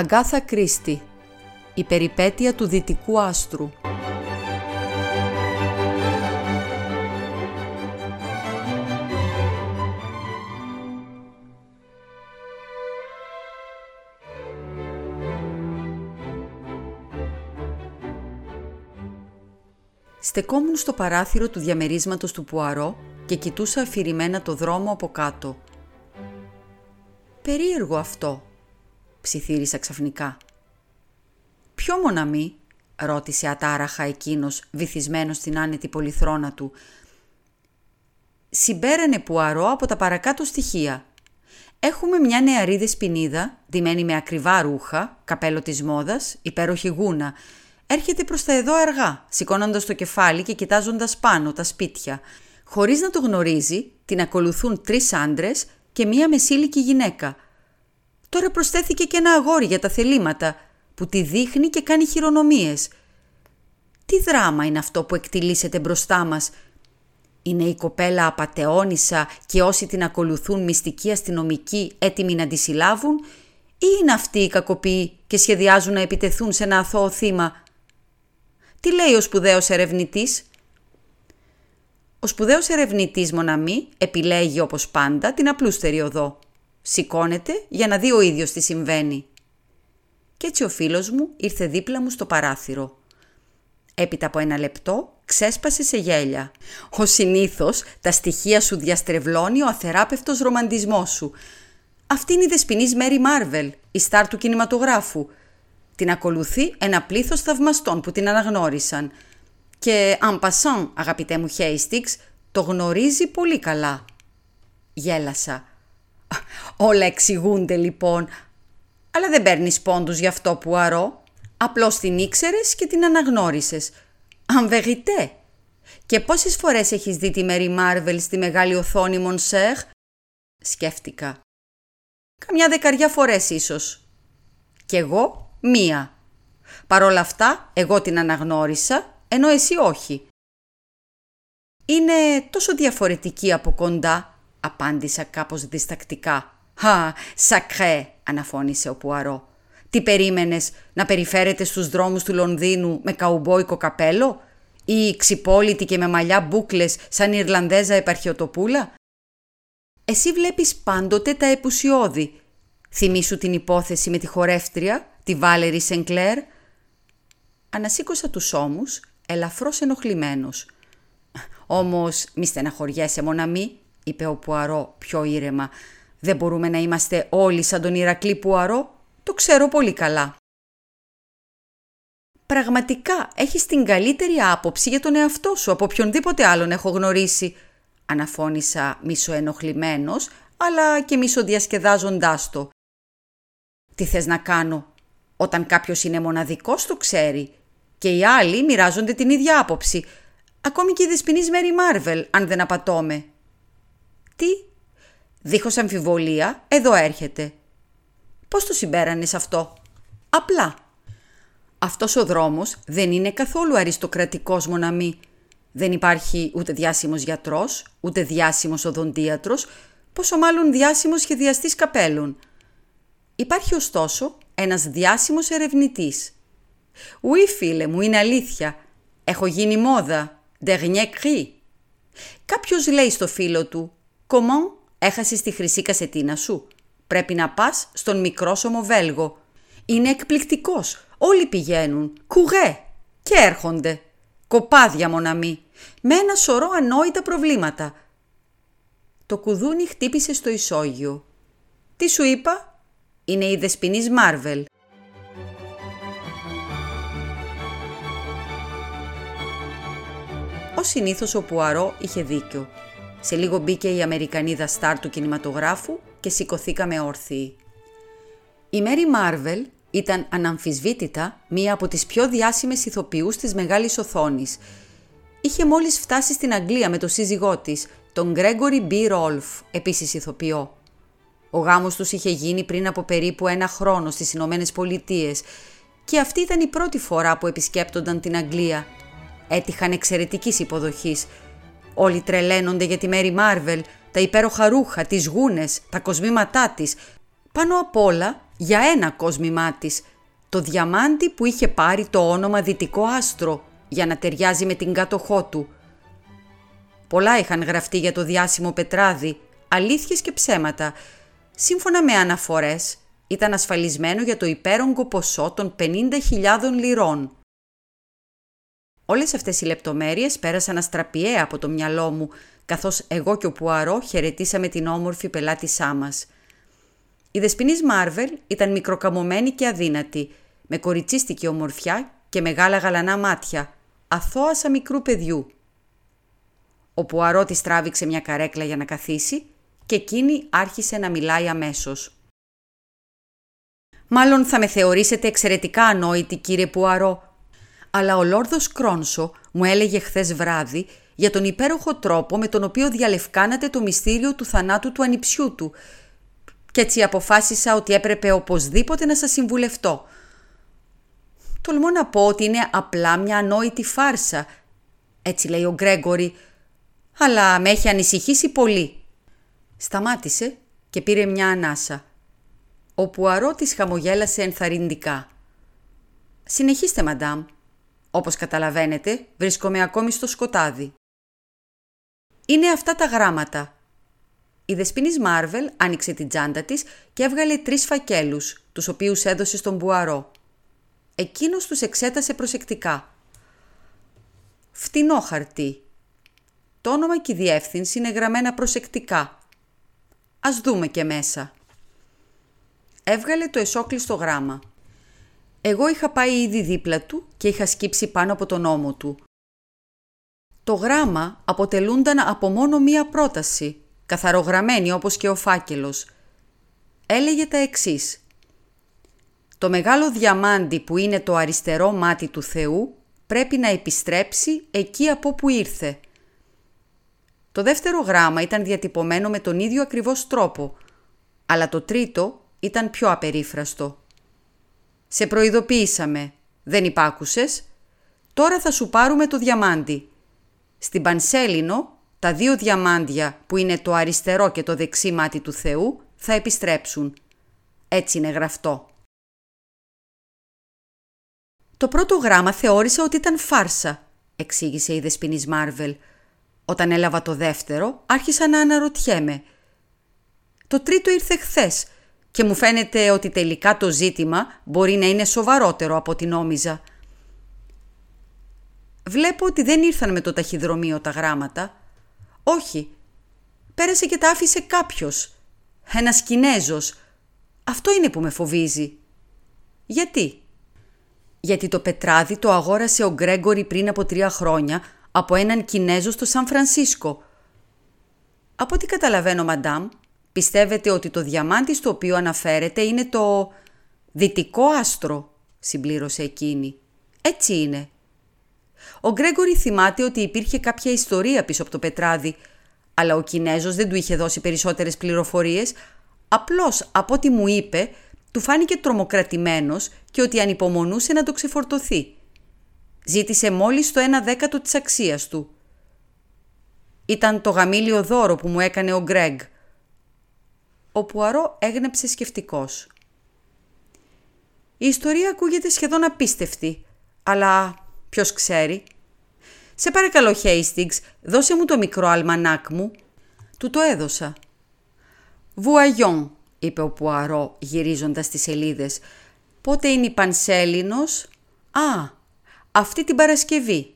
Αγκάθα Κρίστη Η περιπέτεια του δυτικού άστρου Στεκόμουν στο παράθυρο του διαμερίσματος του Πουαρό και κοιτούσα αφηρημένα το δρόμο από κάτω. «Περίεργο αυτό», ψιθύρισα ξαφνικά. «Ποιο μοναμή» ρώτησε ατάραχα εκείνος, βυθισμένος στην άνετη πολυθρόνα του. «Συμπέρανε Πουαρό από τα παρακάτω στοιχεία. Έχουμε μια νεαρή δεσποινίδα, ντυμένη με ακριβά ρούχα, καπέλο της μόδας, υπέροχη γούνα, έρχεται προς τα εδώ αργά, σηκώνοντας το κεφάλι και κοιτάζοντας πάνω τα σπίτια. Χωρίς να το γνωρίζει, την ακολουθούν τρεις άντρες και μία μεσήλικη γυναίκα. Τώρα προσθέθηκε και ένα αγόρι για τα θελήματα, που τη δείχνει και κάνει χειρονομίες. Τι δράμα είναι αυτό που εκτιλήσεται μπροστά μας; Είναι η κοπέλα απατεώνησα και όσοι την ακολουθούν μυστικοί αστυνομικοί έτοιμοι να τη συλλάβουν; Ή είναι αυτοί οι κακοποιοί και σχεδιάζουν να επιτεθούν σε ένα αθώο θύμα; Τι λέει ο σπουδαίος ερευνητής; Ο σπουδαίος ερευνητής Μοναμή επιλέγει όπως πάντα την απλούστερη οδό. Σηκώνεται για να δει ο ίδιος τι συμβαίνει. Κι έτσι ο φίλος μου ήρθε δίπλα μου στο παράθυρο. Έπειτα από ένα λεπτό ξέσπασε σε γέλια. Ο συνήθως τα στοιχεία σου διαστρεβλώνει ο αθεράπευτος ρομαντισμός σου. Αυτή είναι η δεσποινής Μέρι Μάρβελ, η στάρ του κινηματογράφου, την ακολουθεί ένα πλήθος θαυμαστών που την αναγνώρισαν. Και αν πασάν, αγαπητέ μου Χέιστιξ, το γνωρίζει πολύ καλά. Γέλασα. Όλα εξηγούνται λοιπόν. Αλλά δεν παίρνεις πόντους για αυτό που αρώ. Απλώς την ήξερες και την αναγνώρισες. Αν βεγητέ. Και πόσες φορές έχεις δει τη Μέρι Μάρβελ στη μεγάλη οθόνη Μονσέρ; Σκέφτηκα. Καμιά δεκαριά φορές ίσως. Κι εγώ μία. Παρ' όλα αυτά, εγώ την αναγνώρισα, ενώ εσύ όχι. «Είναι τόσο διαφορετική από κοντά», απάντησα κάπως διστακτικά. «Χα, σακρέ», αναφώνησε ο Πουαρό. «Τι περίμενες, να περιφέρετε στους δρόμους του Λονδίνου με καουμπόικο καπέλο ή ξυπόλυτη και με μαλλιά μπούκλες σαν Ιρλανδέζα επαρχιοτοπούλα» Εσύ βλέπεις πάντοτε τα επουσιώδη. Θυμήσου την υπόθεση με τη χορεύτρια τη Βάλερη Σενκλέρ. Ανασήκωσα τους ώμους, ελαφρώς ενοχλημένος. «Όμως μη στεναχωριέσαι μοναμή», είπε ο Πουαρό πιο ήρεμα. «Δεν μπορούμε να είμαστε όλοι σαν τον Ηρακλή Πουαρό, το ξέρω πολύ καλά». «Πραγματικά έχεις την καλύτερη άποψη για τον εαυτό σου από οποιονδήποτε άλλον έχω γνωρίσει», αναφώνησα μισοενοχλημένος, αλλά και μισοδιασκεδάζοντάς το. «Τι θες να κάνω, όταν κάποιος είναι μοναδικός το ξέρει και οι άλλοι μοιράζονται την ίδια άποψη. Ακόμη και η δεσποινής Μέρι Μάρβελ, αν δεν απατώμε. Τι, δίχως αμφιβολία, εδώ έρχεται. Πώς το συμπέρανες αυτό; Απλά. Αυτός ο δρόμος δεν είναι καθόλου αριστοκρατικός μοναμή. Δεν υπάρχει ούτε διάσημος γιατρός, ούτε διάσημος οδοντίατρος, πόσο μάλλον διάσημος σχεδιαστής καπέλων. Υπάρχει ωστόσο ένας διάσημος ερευνητής. «Ουί φίλε μου, είναι αλήθεια. Έχω γίνει μόδα. Dernier cri». Κάποιος λέει στο φίλο του «Comment έχασες τη χρυσή κασετίνα σου. Πρέπει να πας στον μικρόσωμο Βέλγο. Είναι εκπληκτικός. Όλοι πηγαίνουν. Κουγέ. Και έρχονται. Κοπάδια μοναμή. Με ένα σωρό ανόητα προβλήματα. Το κουδούνι χτύπησε στο ισόγειο. Τι σου είπα, είναι η δεσποινής Μάρβελ. Ο συνήθως ο Πουαρό είχε δίκιο. Σε λίγο μπήκε η Αμερικανίδα στάρ του κινηματογράφου και σηκωθήκαμε όρθιοι. Η Μέρι Μάρβελ ήταν αναμφισβήτητα μία από τις πιο διάσημες ηθοποιούς της μεγάλης οθόνης. Είχε μόλις φτάσει στην Αγγλία με το σύζυγό της, τον Γκρέγκορι Μπι Ρόλφ, επίσης ηθοποιό. Ο γάμος τους είχε γίνει πριν από περίπου ένα χρόνο στις Ηνωμένες Πολιτείες και αυτή ήταν η πρώτη φορά που επισκέπτονταν την Αγγλία. Έτυχαν εξαιρετικής υποδοχής. Όλοι τρελαίνονται για τη Μέρι Μάρβελ, τα υπέροχα ρούχα, τις γούνες, τα κοσμήματά της. Πάνω απ' όλα για ένα κόσμημά της, το διαμάντι που είχε πάρει το όνομα Δυτικό Άστρο για να ταιριάζει με την κάτοχό του. Πολλά είχαν γραφτεί για το διάσημο πετράδι, αλήθειες και ψέματα. Σύμφωνα με αναφορές, ήταν ασφαλισμένο για το υπέρογκο ποσό των 50.000 λιρών. Όλες αυτές οι λεπτομέρειες πέρασαν αστραπιαία από το μυαλό μου, καθώς εγώ και ο Πουαρό χαιρετήσαμε την όμορφη πελάτησά μας. Η δεσποινής Μάρβελ ήταν μικροκαμωμένη και αδύνατη, με κοριτσίστικη ομορφιά και μεγάλα γαλανά μάτια, αθώασα μικρού παιδιού. Ο Πουαρό της τράβηξε μια καρέκλα για να καθίσει και εκείνη άρχισε να μιλάει αμέσως. «Μάλλον θα με θεωρήσετε εξαιρετικά ανόητη, κύριε Πουαρό, αλλά ο Λόρδος Κρόνσο μου έλεγε χθες βράδυ για τον υπέροχο τρόπο με τον οποίο διαλευκάνατε το μυστήριο του θανάτου του ανιψιού του και έτσι αποφάσισα ότι έπρεπε οπωσδήποτε να σας συμβουλευτώ. Τολμώ να πω ότι είναι απλά μια ανόητη φάρσα, έτσι λέει ο Γκρέγκορη, αλλά με έχει ανησυχήσει πολύ. Σταμάτησε και πήρε μια ανάσα. Ο Πουαρό της χαμογέλασε ενθαρρυντικά. «Συνεχίστε, μαντάμ. Όπως καταλαβαίνετε, βρίσκομαι ακόμη στο σκοτάδι». «Είναι αυτά τα γράμματα», η δεσποινής Μάρβελ άνοιξε την τσάντα της και έβγαλε τρεις φακέλους, τους οποίους έδωσε στον Μπουαρό. Εκείνος τους εξέτασε προσεκτικά. Φτηνό χαρτί. Το όνομα και η διεύθυνση είναι γραμμένα προσεκτικά. Ας δούμε και μέσα. Έβγαλε το εσόκλειστο γράμμα. Εγώ είχα πάει ήδη δίπλα του και είχα σκύψει πάνω από τον ώμο του. Το γράμμα αποτελούνταν από μόνο μία πρόταση καθαρογραμμένη όπως και ο φάκελος. Έλεγε τα εξής. Το μεγάλο διαμάντι που είναι το αριστερό μάτι του Θεού πρέπει να επιστρέψει εκεί από που ήρθε. Το δεύτερο γράμμα ήταν διατυπωμένο με τον ίδιο ακριβώς τρόπο, αλλά το τρίτο ήταν πιο απερίφραστο. «Σε προειδοποίησαμε, δεν υπάκουσες, τώρα θα σου πάρουμε το διαμάντι. Στην Πανσέλινο τα δύο διαμάντια που είναι το αριστερό και το δεξί μάτι του Θεού θα επιστρέψουν. Έτσι είναι γραφτό. Το πρώτο γράμμα θεώρησα ότι ήταν φάρσα, εξήγησε η δεσποινής Μάρβελ. Όταν έλαβα το δεύτερο, άρχισα να αναρωτιέμαι. Το τρίτο ήρθε χθες και μου φαίνεται ότι τελικά το ζήτημα μπορεί να είναι σοβαρότερο από ό,τι νόμιζα. Βλέπω ότι δεν ήρθαν με το ταχυδρομείο τα γράμματα, όχι. Πέρασε και τα άφησε κάποιος. Ένας Κινέζος. Αυτό είναι που με φοβίζει. Γιατί; Γιατί το πετράδι το αγόρασε ο Γκρέγκορη πριν από τρία χρόνια από έναν Κινέζο στο Σαν Φρανσίσκο. Από ό,τι καταλαβαίνω, μαντάμ, πιστεύετε ότι το διαμάντι στο οποίο αναφέρεται είναι το δυτικό άστρο, συμπλήρωσε εκείνη. Έτσι είναι. Ο Γκρέγκορη θυμάται ότι υπήρχε κάποια ιστορία πίσω από το πετράδι, αλλά ο Κινέζος δεν του είχε δώσει περισσότερες πληροφορίες, απλώς από ό,τι μου είπε, του φάνηκε τρομοκρατημένος και ότι ανυπομονούσε να το ξεφορτωθεί. Ζήτησε μόλις το ένα δέκατο της αξίας του. Ήταν το γαμήλιο δώρο που μου έκανε ο Γκρέγκ. Ο Πουαρό έγνεψε σκεφτικός. Η ιστορία ακούγεται σχεδόν απίστευτη, αλλά Ποιος ξέρει. Σε παρακαλώ, Χέιστιγκς, δώσε μου το μικρό αλμανάκ μου. Του το έδωσα. Βουαγιόν, είπε ο Πουαρό γυρίζοντας τις σελίδες. Πότε είναι η Πανσέλινος; Α, αυτή την Παρασκευή.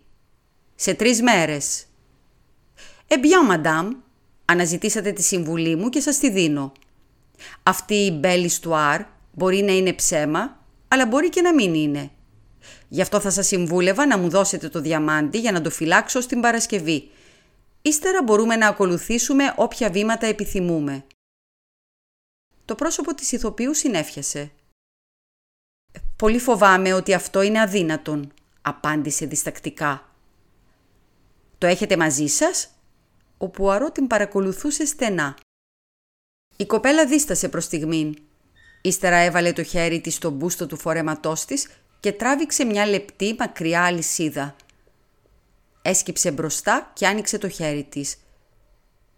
Σε τρεις μέρες. Εμπιάν, μαντάμ, αναζητήσατε τη συμβουλή μου και σας τη δίνω. Αυτή η μπέλη στουάρ μπορεί να είναι ψέμα, αλλά μπορεί και να μην είναι. Γι' αυτό θα σας συμβούλευα να μου δώσετε το διαμάντι για να το φυλάξω στην Παρασκευή. Ύστερα μπορούμε να ακολουθήσουμε όποια βήματα επιθυμούμε. Το πρόσωπο της ηθοποιού συνέφιασε. «Πολύ φοβάμαι ότι αυτό είναι αδύνατον», απάντησε διστακτικά. «Το έχετε μαζί σας» Ο Πουαρό την παρακολουθούσε στενά. Η κοπέλα δίστασε προς στιγμήν. Ύστερα έβαλε το χέρι της στο μπούστο του φορέματός της και τράβηξε μια λεπτή μακριά αλυσίδα. Έσκυψε μπροστά και άνοιξε το χέρι της.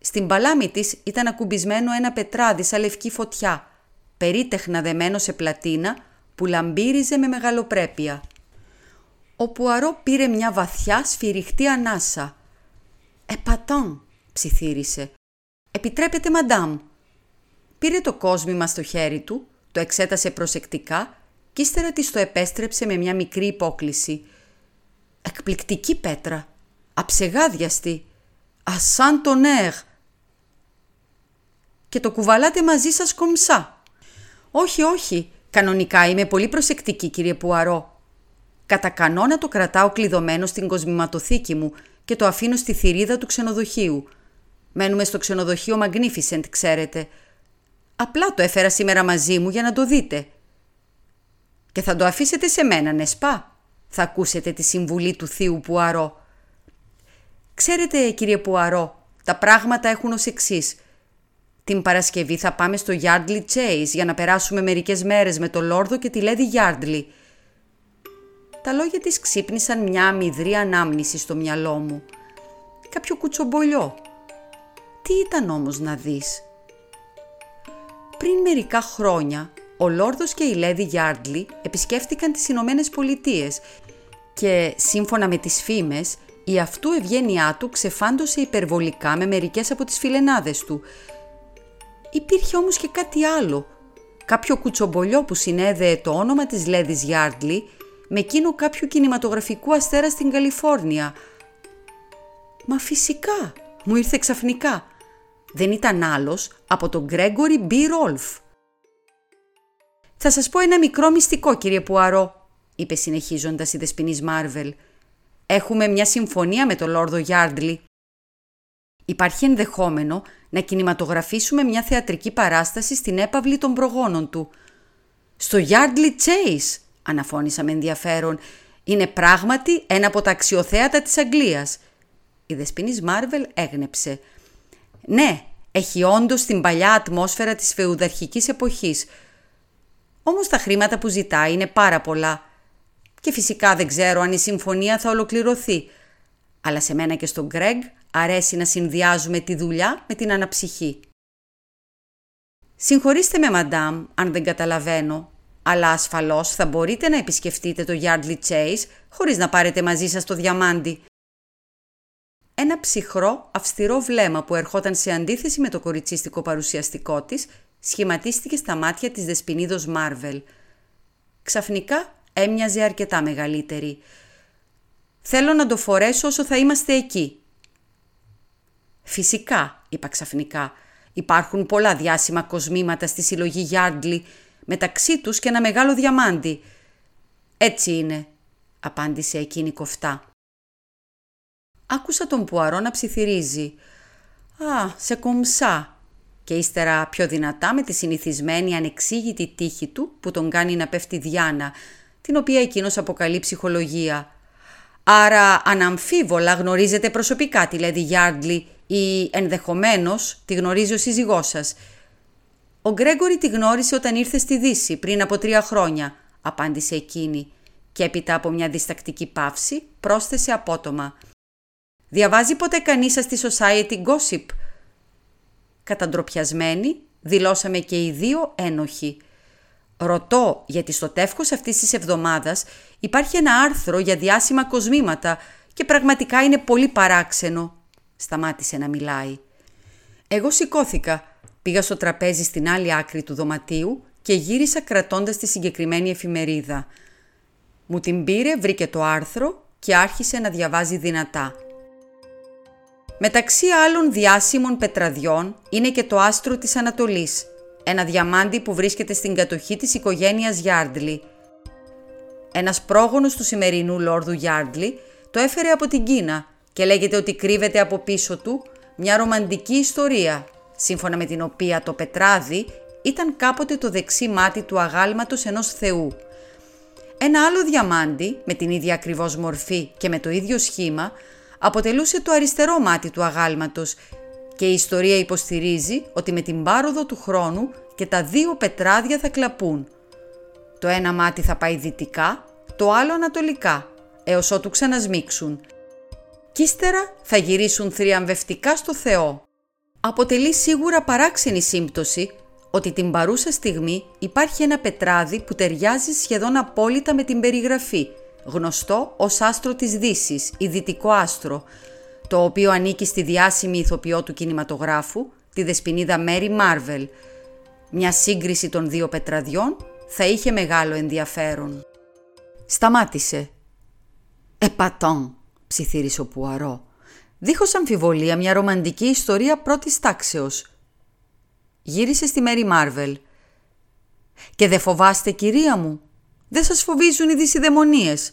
Στην παλάμη της ήταν ακουμπισμένο ένα πετράδι σαν λευκή φωτιά. περίτεχνα δεμένο σε πλατίνα που λαμπύριζε με μεγαλοπρέπεια. Ο Πουαρό πήρε μια βαθιά σφυριχτή ανάσα. «Επατόν», ψιθύρισε. «Επιτρέπετε, μαντάμ». Πήρε το κόσμημα στο χέρι του, το εξέτασε προσεκτικά και ύστερα της το επέστρεψε με μια μικρή υπόκληση. «Εκπληκτική πέτρα, αψεγάδιαστη, ασάν τον «Και το κουβαλάτε μαζί σας κομψά». «Όχι, όχι, κανονικά είμαι πολύ προσεκτική κύριε Πουαρό. Κατά κανόνα το κρατάω κλειδωμένο στην κοσμηματοθήκη μου και το αφήνω στη θηρίδα του ξενοδοχείου. Μένουμε στο ξενοδοχείο Magnificent, ξέρετε. Απλά το έφερα σήμερα μαζί μου για να το δείτε. Και θα το αφήσετε σε μένα, νεσπά. Θα ακούσετε τη συμβουλή του θείου Πουαρό. Ξέρετε, κύριε Πουαρό, τα πράγματα έχουν ως εξής. Την Παρασκευή θα πάμε στο Yardley Chase για να περάσουμε μερικές μέρες με το Λόρδο και τη Λέδη Yardley. Τα λόγια της ξύπνησαν μια αμυδρή ανάμνηση στο μυαλό μου. Κάποιο κουτσομπολιό. Τι ήταν όμως να δεις; Πριν μερικά χρόνια, ο Λόρδος και η Λέδη Γιάρντλι επισκέφτηκαν τις Ηνωμένες Πολιτείες και, σύμφωνα με τις φήμες, η αυτού ευγένειά του ξεφάντωσε υπερβολικά με μερικές από τις φιλενάδες του. Υπήρχε όμως και κάτι άλλο. Κάποιο κουτσομπολιό που συνέδεε το όνομα της Λέδης Γιάρντλι με εκείνο κάποιου κινηματογραφικού αστέρα στην Καλιφόρνια. Μα φυσικά, μου ήρθε ξαφνικά. Δεν ήταν άλλος από τον Γκρέγκορι Μπι Ρόλφ. «Θα σας πω ένα μικρό μυστικό, κύριε Πουαρό», είπε συνεχίζοντας η δεσποινής Μάρβελ. «Έχουμε μια συμφωνία με τον Λόρδο Γιάρντλι. Υπάρχει ενδεχόμενο να κινηματογραφήσουμε μια θεατρική παράσταση στην έπαυλη των προγόνων του. Στο Yardley Chase, αναφώνησα με ενδιαφέρον. Είναι πράγματι ένα από τα αξιοθέατα της Αγγλίας. Η δεσποινής Μάρβελ έγνεψε. Ναι, έχει όντως την παλιά ατμόσφαιρα της φεουδαρχικής εποχής. Όμως τα χρήματα που ζητάει είναι πάρα πολλά. Και φυσικά δεν ξέρω αν η συμφωνία θα ολοκληρωθεί. Αλλά σε μένα και στον Γκρέγκ αρέσει να συνδυάζουμε τη δουλειά με την αναψυχή. Συγχωρήστε με, μαντάμ, αν δεν καταλαβαίνω, αλλά ασφαλώς θα μπορείτε να επισκεφτείτε το Yardley Chase χωρίς να πάρετε μαζί σας το διαμάντι. Ένα ψυχρό, αυστηρό βλέμμα που ερχόταν σε αντίθεση με το κοριτσίστικο παρουσιαστικό της σχηματίστηκε στα μάτια της δεσποινίδος Μάρβελ. Ξαφνικά έμοιαζε αρκετά μεγαλύτερη. «Θέλω να το φορέσω όσο θα είμαστε εκεί». «Φυσικά», είπα ξαφνικά. «Υπάρχουν πολλά διάσημα κοσμήματα στη συλλογή Yardley μεταξύ τους και ένα μεγάλο διαμάντι. «Έτσι είναι», απάντησε εκείνη κοφτά. Άκουσα τον Πουαρό να ψιθυρίζει. «Α, σε κομψά» και ύστερα πιο δυνατά με τη συνηθισμένη ανεξήγητη τύχη του που τον κάνει να πέφτει διάνα, την οποία εκείνος αποκαλεί ψυχολογία. Άρα αναμφίβολα γνωρίζετε προσωπικά τη Λέδη Γιάρντλι ή ενδεχομένως τη γνωρίζει ο σύζυγός σας – «Ο Γκρέγκορη τη γνώρισε όταν ήρθε στη Δύση πριν από τρία χρόνια», απάντησε εκείνη και έπειτα από μια διστακτική παύση πρόσθεσε απότομα. «Διαβάζει ποτέ κανείς σας τη Society Gossip» Καταντροπιασμένοι δηλώσαμε και οι δύο ένοχοι. Ρωτώ γιατί στο τεύχος αυτής της εβδομάδας υπάρχει ένα άρθρο για διάσημα κοσμήματα και πραγματικά είναι πολύ παράξενο. Σταμάτησε να μιλάει. Εγώ σηκώθηκα Πήγα στο τραπέζι στην άλλη άκρη του δωματίου και γύρισα κρατώντας τη συγκεκριμένη εφημερίδα. Μου την πήρε, βρήκε το άρθρο και άρχισε να διαβάζει δυνατά. Μεταξύ άλλων διάσημων πετραδιών είναι και το άστρο της Ανατολής, ένα διαμάντι που βρίσκεται στην κατοχή της οικογένειας Γιάρντλι. Ένας πρόγονος του σημερινού Λόρδου Γιάρντλι το έφερε από την Κίνα και λέγεται ότι κρύβεται από πίσω του μια ρομαντική ιστορία σύμφωνα με την οποία το πετράδι ήταν κάποτε το δεξί μάτι του αγάλματος ενός θεού. Ένα άλλο διαμάντι, με την ίδια ακριβώς μορφή και με το ίδιο σχήμα, αποτελούσε το αριστερό μάτι του αγάλματος και η ιστορία υποστηρίζει ότι με την πάροδο του χρόνου και τα δύο πετράδια θα κλαπούν. Το ένα μάτι θα πάει δυτικά, το άλλο ανατολικά, έως ότου ξανασμίξουν. Κι ύστερα θα γυρίσουν θριαμβευτικά στο Θεό αποτελεί σίγουρα παράξενη σύμπτωση ότι την παρούσα στιγμή υπάρχει ένα πετράδι που ταιριάζει σχεδόν απόλυτα με την περιγραφή, γνωστό ως άστρο της Δύσης, η δυτικό άστρο, το οποίο ανήκει στη διάσημη ηθοποιό του κινηματογράφου, τη δεσποινίδα Μέρι Μάρβελ. Μια σύγκριση των δύο πετραδιών θα είχε μεγάλο ενδιαφέρον. Σταμάτησε. «Επατόν», ψιθύρισε ο Πουαρό. Δίχως αμφιβολία μια ρομαντική ιστορία πρώτης τάξεως. Γύρισε στη Μέρι Μάρβελ. «Και δεν φοβάστε κυρία μου, δεν σας φοβίζουν οι δυσιδαιμονίες.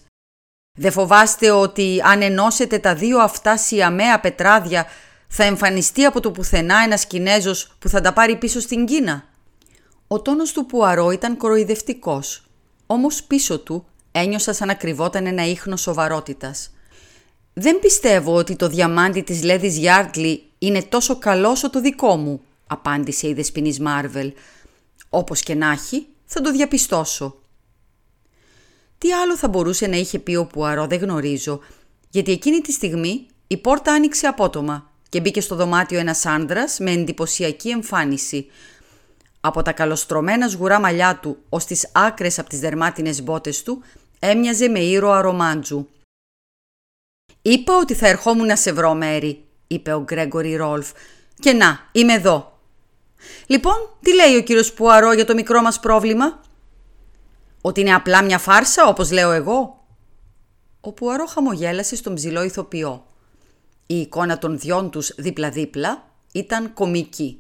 Δεν φοβάστε ότι αν ενώσετε τα δύο αυτά σιαμαία πετράδια θα εμφανιστεί από το πουθενά ένας Κινέζος που θα τα πάρει πίσω στην Κίνα. Ο τόνος του Πουαρό ήταν κοροϊδευτικός, όμως πίσω του ένιωσα σαν να κρυβόταν ένα ίχνος σοβαρότητας. «Δεν πιστεύω ότι το διαμάντι της Λέδης Γιάρτλι είναι τόσο καλό όσο το δικό μου», απάντησε η δεσποινής Μάρβελ. «Όπως και να έχει, θα το διαπιστώσω». Τι άλλο θα μπορούσε να είχε πει ο Πουαρό δεν γνωρίζω, γιατί εκείνη τη στιγμή η πόρτα άνοιξε απότομα και μπήκε στο δωμάτιο ένας άνδρας με εντυπωσιακή εμφάνιση. Από τα καλοστρωμένα σγουρά μαλλιά του ως τις άκρες από τις δερμάτινες μπότες του έμοιαζε με ήρωα ρομάντζου. «Είπα ότι θα ερχόμουν να σε βρω, Μέρι», είπε ο Γκρέγκορι Ρόλφ. «Και να, είμαι εδώ». «Λοιπόν, τι λέει ο κύριος Πουαρό για το μικρό μας πρόβλημα» Ότι είναι απλά μια φάρσα όπως λέω εγώ. Ο Πουαρό χαμογέλασε στον ψηλό ηθοποιό. Η εικόνα των δυο τους δίπλα-δίπλα ήταν κομική.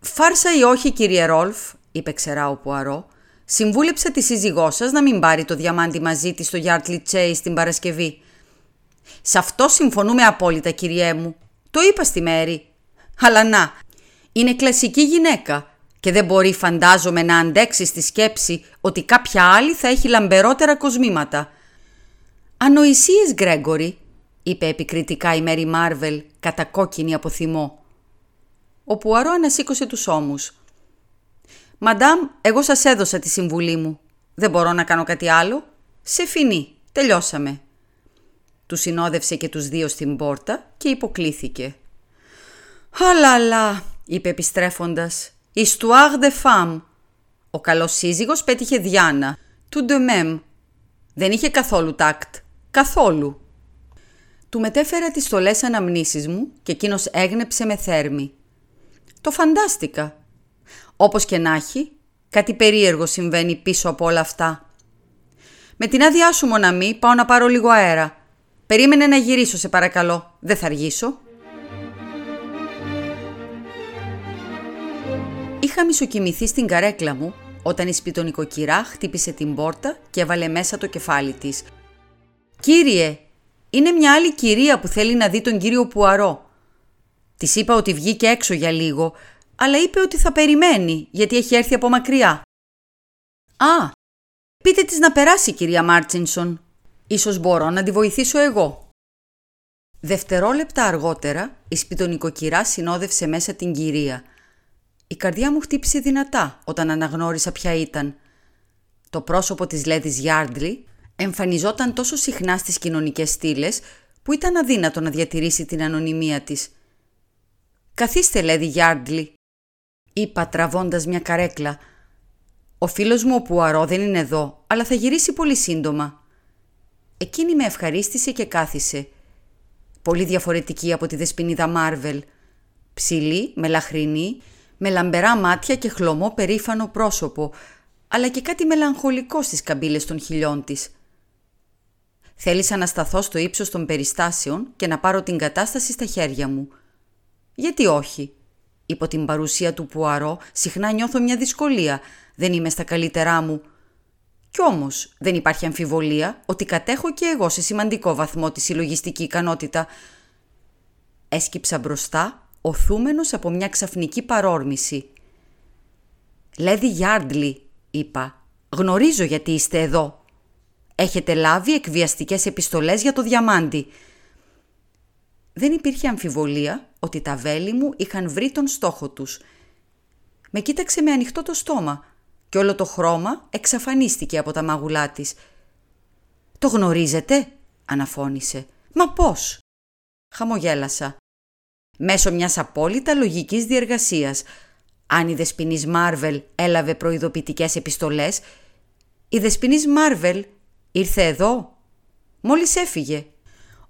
«Φάρσα ή όχι κύριε Ρόλφ», είπε ξερά ο Πουαρό, «συμβούλεψε τη σύζυγός σας να μην πάρει το διαμάντι μαζί της στο Yardley Chase την Παρασκευή. Σε αυτό συμφωνούμε απόλυτα κυριέ μου. Το είπα στη Μέρη. Αλλά να, είναι κλασική γυναίκα και δεν μπορεί φαντάζομαι να αντέξει στη σκέψη ότι κάποια άλλη θα έχει λαμπερότερα κοσμήματα. «Ανοησίες, Γκρέγκορι», είπε επικριτικά η Μέρι Μάρβελ, κατακόκκινη από θυμό. Ο Πουαρό ανασήκωσε τους ώμους. «Μαντάμ, εγώ σας έδωσα τη συμβουλή μου. Δεν μπορώ να κάνω κάτι άλλο. Σε φινή. Τελειώσαμε». Του συνόδευσε και τους δύο στην πόρτα και υποκλήθηκε. «Αλαλά», είπε επιστρέφοντας, Histoire de femme. Ο καλός σύζυγος πέτυχε Διάνα. Του de même. Δεν είχε καθόλου τάκτ. Καθόλου. Του μετέφερα τις στολές αναμνήσεις μου και εκείνος έγνεψε με θέρμη. Το φαντάστηκα. Όπως και να έχει, κάτι περίεργο συμβαίνει πίσω από όλα αυτά. Με την άδειά σου, Μοναμή, πάω να πάρω λίγο αέρα. Περίμενε να γυρίσω, σε παρακαλώ. Δεν θα αργήσω. Είχα μισοκοιμηθεί στην καρέκλα μου όταν η σπιτονικοκυρά χτύπησε την πόρτα και έβαλε μέσα το κεφάλι της. «Κύριε, είναι μια άλλη κυρία που θέλει να δει τον κύριο Πουαρό». Της είπα ότι βγήκε έξω για λίγο, αλλά είπε ότι θα περιμένει γιατί έχει έρθει από μακριά. «Α, πείτε της να περάσει κυρία Μάρτσινσον. Ίσως μπορώ να τη βοηθήσω εγώ». Δευτερόλεπτα αργότερα η σπιτονικοκυρά συνόδευσε μέσα την κυρία – η καρδιά μου χτύπησε δυνατά όταν αναγνώρισα ποια ήταν. Το πρόσωπο της Λέδης Γιάρντλι εμφανιζόταν τόσο συχνά στις κοινωνικές στήλες που ήταν αδύνατο να διατηρήσει την ανωνυμία της. «Καθίστε, Λέδη Γιάρντλι», είπα τραβώντας μια καρέκλα. «Ο φίλος μου ο Πουαρό δεν είναι εδώ, αλλά θα γυρίσει πολύ σύντομα». Εκείνη με ευχαρίστησε και κάθισε. Πολύ διαφορετική από τη δεσποινίδα Μάρβελ. Ψηλή, μελαχρινή με λαμπερά μάτια και χλωμό περήφανο πρόσωπο, αλλά και κάτι μελαγχολικό στις καμπύλες των χιλιών της. Θέλησα να σταθώ στο ύψος των περιστάσεων και να πάρω την κατάσταση στα χέρια μου. Γιατί όχι; Υπό την παρουσία του Πουαρό συχνά νιώθω μια δυσκολία. Δεν είμαι στα καλύτερά μου. Κι όμως δεν υπάρχει αμφιβολία ότι κατέχω και εγώ σε σημαντικό βαθμό τη συλλογιστική ικανότητα. Έσκυψα μπροστά οθούμενος από μια ξαφνική παρόρμηση. «Λέδι Γιάρντλι», είπα, «γνωρίζω γιατί είστε εδώ. Έχετε λάβει εκβιαστικές επιστολές για το διαμάντι». Δεν υπήρχε αμφιβολία ότι τα βέλη μου είχαν βρει τον στόχο τους. Με κοίταξε με ανοιχτό το στόμα και όλο το χρώμα εξαφανίστηκε από τα μαγουλά της. «Το γνωρίζετε» αναφώνησε. «Μα πώς» Χαμογέλασα μέσω μιας απόλυτα λογικής διεργασίας. αν η Δεσποινής Μάρβελ έλαβε προειδοποιητικές επιστολές. Η Δεσποινής Μάρβελ ήρθε εδώ. Μόλις έφυγε.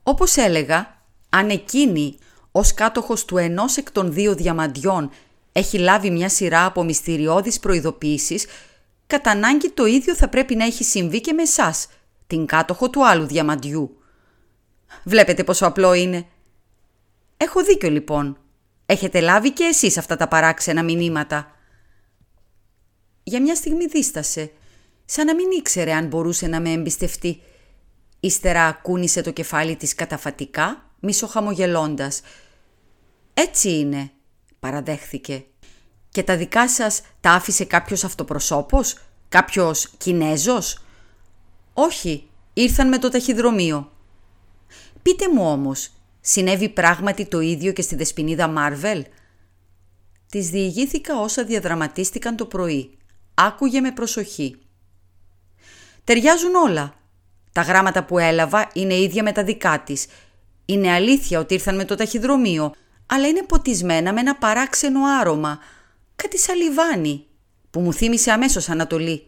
Όπως έλεγα, αν εκείνη ως κάτοχος του ενός εκ των δύο διαμαντιών έχει λάβει μια σειρά από μυστηριώδεις προειδοποίησεις, κατά ανάγκη το ίδιο θα πρέπει να έχει συμβεί και με εσάς, την κάτοχο του άλλου διαμαντιού. Βλέπετε πόσο απλό είναι. Έχω δίκιο λοιπόν. Έχετε λάβει και εσείς αυτά τα παράξενα μηνύματα. Για μια στιγμή δίστασε, σαν να μην ήξερε αν μπορούσε να με εμπιστευτεί. Ύστερα κούνησε το κεφάλι της καταφατικά, μισοχαμογελώντας. «Έτσι είναι», παραδέχθηκε. «Και τα δικά σας τα άφησε κάποιος αυτοπροσώπος, κάποιος Κινέζος» «Όχι, ήρθαν με το ταχυδρομείο». «Πείτε μου όμως, συνέβη πράγματι το ίδιο και στη δεσποινίδα Μάρβελ» Της διηγήθηκα όσα διαδραματίστηκαν το πρωί. Άκουγε με προσοχή. «Ταιριάζουν όλα. Τα γράμματα που έλαβα είναι ίδια με τα δικά της. Είναι αλήθεια ότι ήρθαν με το ταχυδρομείο, αλλά είναι ποτισμένα με ένα παράξενο άρωμα, κάτι σαλιβάνι, που μου θύμισε αμέσως Ανατολή.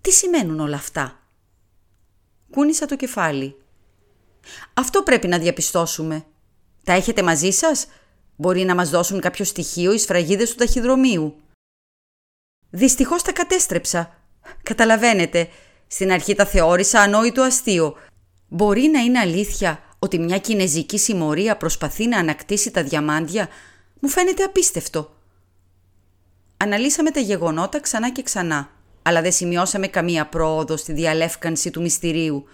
Τι σημαίνουν όλα αυτά; Κούνησα το κεφάλι. Αυτό πρέπει να διαπιστώσουμε. Τα έχετε μαζί σας; Μπορεί να μας δώσουν κάποιο στοιχείο οι σφραγίδες του ταχυδρομείου. Δυστυχώς τα κατέστρεψα. Καταλαβαίνετε, στην αρχή τα θεώρησα ανόητο αστείο. Μπορεί να είναι αλήθεια ότι μια κινέζικη συμμορία προσπαθεί να ανακτήσει τα διαμάντια, μου φαίνεται απίστευτο. Αναλύσαμε τα γεγονότα ξανά και ξανά, αλλά δεν σημειώσαμε καμία πρόοδο στη διαλεύκανση του μυστηρίου.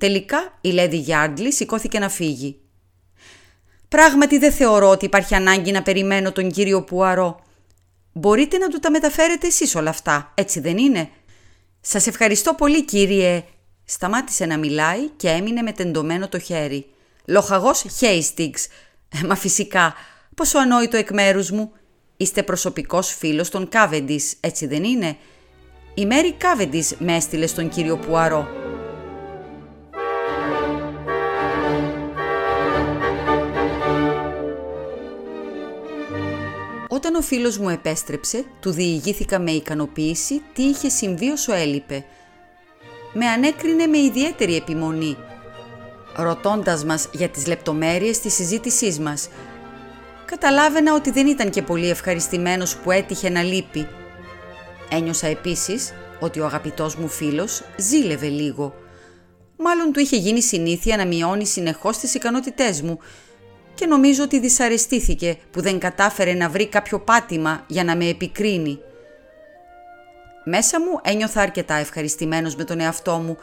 Τελικά η Λέδη Γιάρντλη σηκώθηκε να φύγει. «Πράγματι δεν θεωρώ ότι υπάρχει ανάγκη να περιμένω τον κύριο Πουαρό. Μπορείτε να του τα μεταφέρετε εσείς όλα αυτά, έτσι δεν είναι» «Σας ευχαριστώ πολύ κύριε...» Σταμάτησε να μιλάει και έμεινε με τεντωμένο το χέρι. «Λοχαγός Χέιστιγκς. Ε, μα φυσικά, πόσο ανόητο εκ μέρους μου. Είστε προσωπικός φίλος των Κάβεντις, έτσι δεν είναι» «Η Μέρη Κάβεντις με έστειλε στον κύριο Πουαρό». Όταν ο φίλος μου επέστρεψε, του διηγήθηκα με ικανοποίηση τι είχε συμβεί όσο έλειπε. Με ανέκρινε με ιδιαίτερη επιμονή, ρωτώντας μας για τις λεπτομέρειες της συζήτησής μας. Καταλάβαινα ότι δεν ήταν και πολύ ευχαριστημένος που έτυχε να λείπει. Ένιωσα επίσης ότι ο αγαπητός μου φίλος ζήλευε λίγο. Μάλλον του είχε γίνει συνήθεια να μειώνει συνεχώς τις ικανότητές μου και νομίζω ότι δυσαρεστήθηκε που δεν κατάφερε να βρει κάποιο πάτημα για να με επικρίνει. Μέσα μου ένιωθα αρκετά ευχαριστημένος με τον εαυτό μου,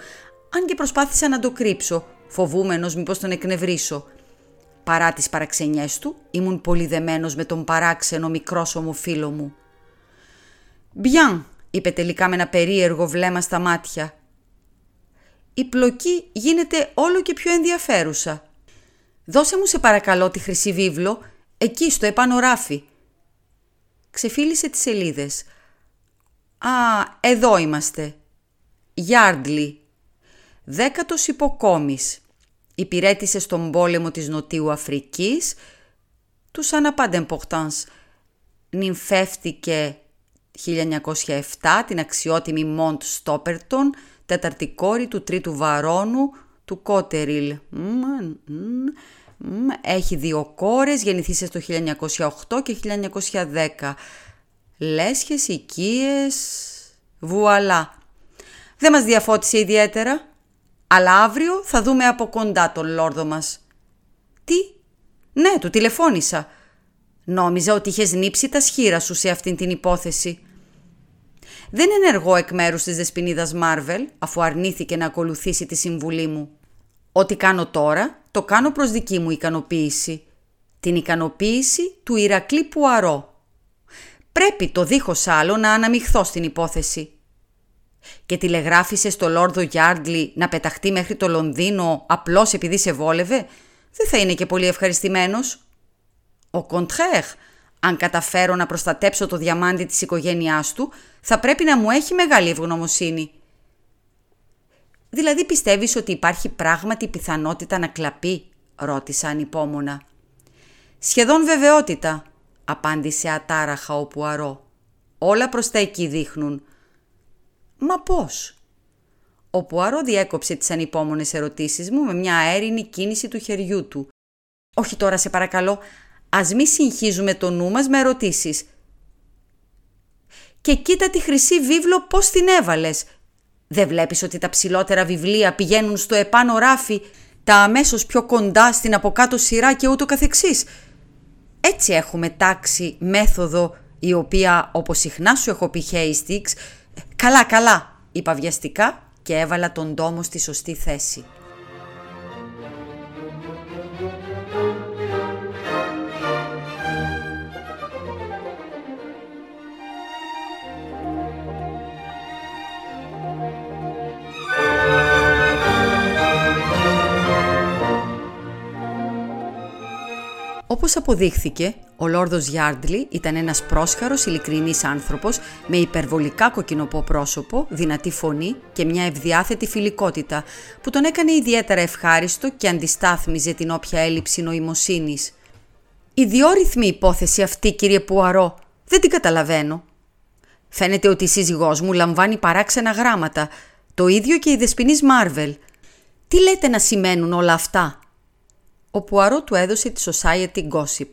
αν και προσπάθησα να το κρύψω, φοβούμενος μήπως τον εκνευρίσω. Παρά τις παραξενιές του, ήμουν πολύ δεμένος με τον παράξενο μικρόσωμο φίλο μου. «Μπιάν», είπε τελικά με ένα περίεργο βλέμμα στα μάτια. «Η πλοκή γίνεται όλο και πιο ενδιαφέρουσα. Δώσε μου σε παρακαλώ τη χρυσή βίβλο, εκεί στο επάνω ράφι. Ξεφίλησε τις σελίδες. Α, εδώ είμαστε. Γιάρντλι. Δέκατος υποκόμης. Υπηρέτησε στον πόλεμο της Νοτιού Αφρικής. Τους αναπάντεμποχτάνς. Νυμφεύτηκε 1907 την αξιότιμη Μοντ Στόπερτον, τέταρτη κόρη του τρίτου βαρόνου του Κότεριλ. Έχει δύο κόρες, γεννηθήσε το 1908 και 1910. Λέσχες, οικίες, βουαλά. Δεν μας διαφώτισε ιδιαίτερα, αλλά αύριο θα δούμε από κοντά τον λόρδο μας. Τι; Ναι, του τηλεφώνησα. Νόμιζα ότι είχες νύψει τα σχήρα σου σε αυτήν την υπόθεση. Δεν ενεργώ εκ μέρους της δεσποινίδας Μάρβελ, αφού αρνήθηκε να ακολουθήσει τη συμβουλή μου. Ό,τι κάνω τώρα, το κάνω προς δική μου ικανοποίηση. Την ικανοποίηση του Ηρακλή Πουαρό. Πρέπει το δίχως άλλο να αναμειχθώ στην υπόθεση. Και τηλεγράφησε στο Λόρδο Γιάρντλι να πεταχτεί μέχρι το Λονδίνο απλώς επειδή σε βόλευε, δεν θα είναι και πολύ ευχαριστημένος. Ο Κοντχέρ, αν καταφέρω να προστατέψω το διαμάντι της οικογένειάς του, θα πρέπει να μου έχει μεγάλη ευγνωμοσύνη. Δηλαδή πιστεύεις ότι υπάρχει πράγματι πιθανότητα να κλαπεί, ρώτησα ανυπόμονα. Σχεδόν βεβαιότητα. απάντησε ατάραχα ο Πουαρό. Όλα προς τα εκεί δείχνουν. Μα πώς; Ο Πουαρό διέκοψε τις ανυπόμονες ερωτήσεις μου με μια αέρινη κίνηση του χεριού του. Όχι τώρα σε παρακαλώ, ας μη συγχύζουμε το νου μας με ερωτήσεις. Και κοίτα τη χρυσή βίβλο πώς την έβαλες. Δεν βλέπεις ότι τα ψηλότερα βιβλία πηγαίνουν στο επάνω ράφι, τα αμέσως πιο κοντά στην από κάτω σειρά και ούτω καθεξής; Έτσι έχουμε τάξη, μέθοδο, η οποία όπως συχνά σου έχω πει Hastings, καλά καλά, είπα βιαστικά και έβαλα τον τόμο στη σωστή θέση. Όπως αποδείχθηκε, ο Λόρδος Γιάρντλι ήταν ένας πρόσχαρος, ειλικρινής άνθρωπος με υπερβολικά κοκκινοπό πρόσωπο, δυνατή φωνή και μια ευδιάθετη φιλικότητα που τον έκανε ιδιαίτερα ευχάριστο και αντιστάθμιζε την όποια έλλειψη νοημοσύνης. «Ιδιόρυθμη υπόθεση αυτή, κύριε Πουαρό. Δεν την καταλαβαίνω. Φαίνεται ότι η σύζυγός μου λαμβάνει παράξενα γράμματα. Το ίδιο και η δεσποινής Μάρβελ. Τι λέτε να σημαίνουν όλα αυτά» ο Πουαρό του έδωσε τη Society Gossip.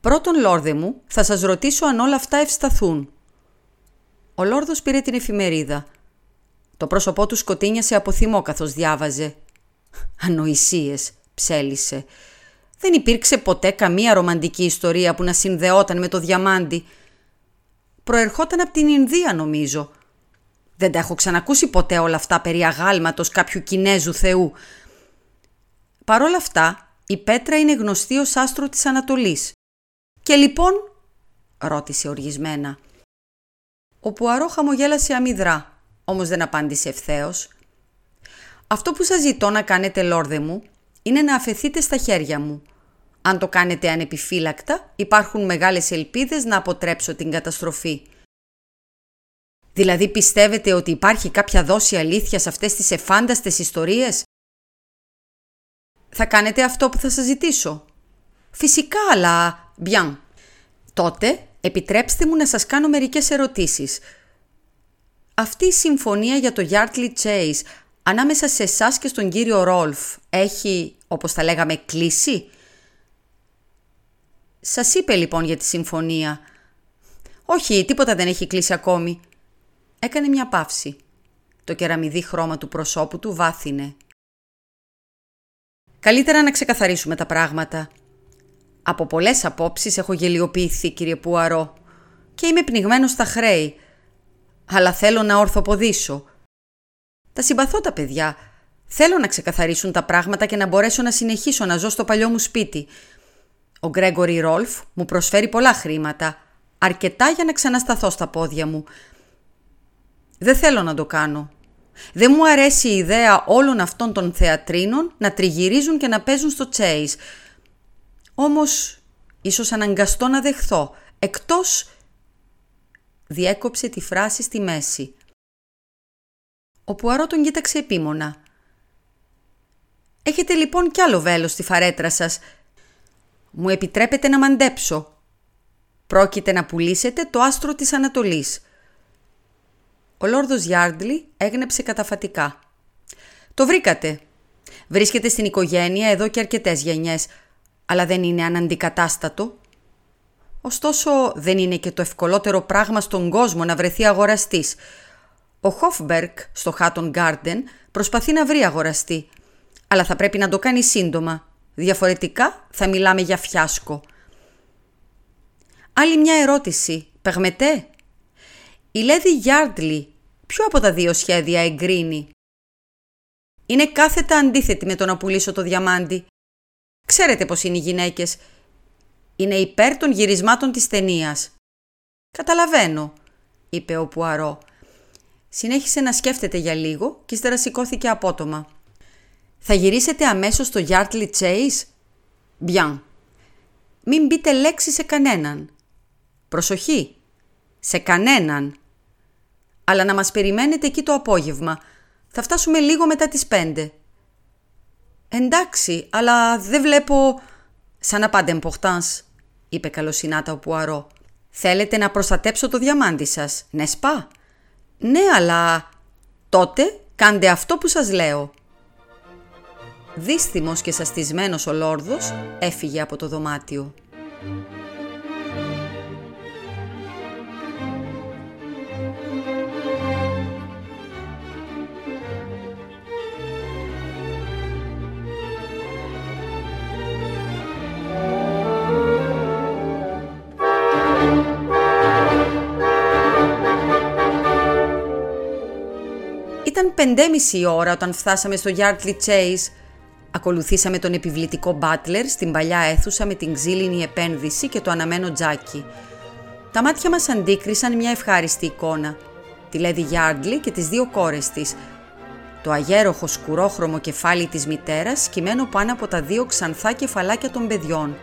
Πρώτον, Λόρδε μου, θα σας ρωτήσω αν όλα αυτά ευσταθούν. Ο Λόρδος πήρε την εφημερίδα. Το πρόσωπό του σκοτίνιασε από θυμό καθώς διάβαζε. Ανοησίες, ψέλισε. Δεν υπήρξε ποτέ καμία ρομαντική ιστορία που να συνδεόταν με το διαμάντι. Προερχόταν από την Ινδία νομίζω. Δεν τα έχω ξανακούσει ποτέ όλα αυτά περί αγάλματος κάποιου Κινέζου θεού. Παρ' όλα αυτά, η Πέτρα είναι γνωστή ως άστρο της Ανατολής. Και λοιπόν, ρώτησε οργισμένα. Ο Πουαρό χαμογέλασε αμυδρά, όμως δεν απάντησε ευθέως. Αυτό που σας ζητώ να κάνετε, λόρδε μου, είναι να αφαιθείτε στα χέρια μου. Αν το κάνετε ανεπιφύλακτα, υπάρχουν μεγάλες ελπίδες να αποτρέψω την καταστροφή. Δηλαδή πιστεύετε ότι υπάρχει κάποια δόση αλήθειας σε αυτές τις εφάνταστες ιστορίες; Θα κάνετε αυτό που θα σας ζητήσω. Φυσικά, αλλά... Μπιάν. Τότε, επιτρέψτε μου να σας κάνω μερικές ερωτήσεις. Αυτή η συμφωνία για το Yardley Chase ανάμεσα σε εσάς και στον κύριο Ρόλφ έχει, όπως τα λέγαμε, κλείσει; Σας είπε λοιπόν για τη συμφωνία. Όχι, τίποτα δεν έχει κλείσει ακόμη. Έκανε μια παύση. Το κεραμιδί χρώμα του προσώπου του βάθινε. Καλύτερα να ξεκαθαρίσουμε τα πράγματα. Από πολλές απόψεις έχω γελιοποιηθεί, κύριε Πουαρό, και είμαι πνιγμένος στα χρέη. Αλλά θέλω να ορθοποδήσω. Τα συμπαθώ τα παιδιά. Θέλω να ξεκαθαρίσουν τα πράγματα και να μπορέσω να συνεχίσω να ζω στο παλιό μου σπίτι. Ο Γκρέγκορι Ρόλφ μου προσφέρει πολλά χρήματα. Αρκετά για να ξανασταθώ στα πόδια μου. Δεν θέλω να το κάνω. Δεν μου αρέσει η ιδέα όλων αυτών των θεατρίνων να τριγυρίζουν και να παίζουν στο τσέις. Όμως, ίσως αναγκαστώ να δεχθώ, εκτός... Διέκοψε τη φράση στη μέση. Ο Πουαρό τον κοίταξε επίμονα. «Έχετε λοιπόν κι άλλο βέλος στη φαρέτρα σας. Μου επιτρέπετε να μαντέψω. Πρόκειται να πουλήσετε το άστρο της Ανατολής». Ο Λόρδος Γιάρντλι έγνεψε καταφατικά. «Το βρήκατε. Βρίσκεται στην οικογένεια εδώ και αρκετές γενιές, αλλά δεν είναι αναντικατάστατο. Ωστόσο, δεν είναι και το ευκολότερο πράγμα στον κόσμο να βρεθεί αγοραστής. Ο Χόφμπερκ στο Χάτον Γκάρντεν προσπαθεί να βρει αγοραστή, αλλά θα πρέπει να το κάνει σύντομα. Διαφορετικά θα μιλάμε για φιάσκο. Άλλη μια ερώτηση. Πεγμετέ. Η Λέδη Γιάρντλι ποιο από τα δύο σχέδια εγκρίνει; Είναι κάθετα αντίθετη με το να πουλήσω το διαμάντι. Ξέρετε πώς είναι οι γυναίκες. Είναι υπέρ των γυρισμάτων της ταινίας. Καταλαβαίνω, είπε ο Πουαρό. Συνέχισε να σκέφτεται για λίγο και ύστερα σηκώθηκε απότομα. Θα γυρίσετε αμέσως στο Yardley Chase? Μπιάν. Μην πείτε λέξη σε κανέναν. Προσοχή. Σε κανέναν αλλά να μας περιμένετε εκεί το απόγευμα. Θα φτάσουμε λίγο μετά τις πέντε». «Εντάξει, αλλά δεν βλέπω...» «Σαν να πάντε importance». είπε καλοσυνάτα ο Πουαρό. «Θέλετε να προστατέψω το διαμάντι σας, ναι σπα» «Ναι, αλλά...» «Τότε κάντε αυτό που σας λέω». Δύστημος και σαστισμένος ο Λόρδος έφυγε από το δωμάτιο. Ήταν πεντέμιση ώρα όταν φτάσαμε στο Yardley Chase. Ακολουθήσαμε τον επιβλητικό Butler στην παλιά αίθουσα με την ξύλινη επένδυση και το αναμένο τζάκι. Τα μάτια μας αντίκρισαν μια ευχάριστη εικόνα. Τη Lady Yardley και τις δύο κόρες της. Το αγέροχο σκουρόχρωμο κεφάλι της μητέρας σκυμμένο πάνω από τα δύο ξανθά κεφαλάκια των παιδιών.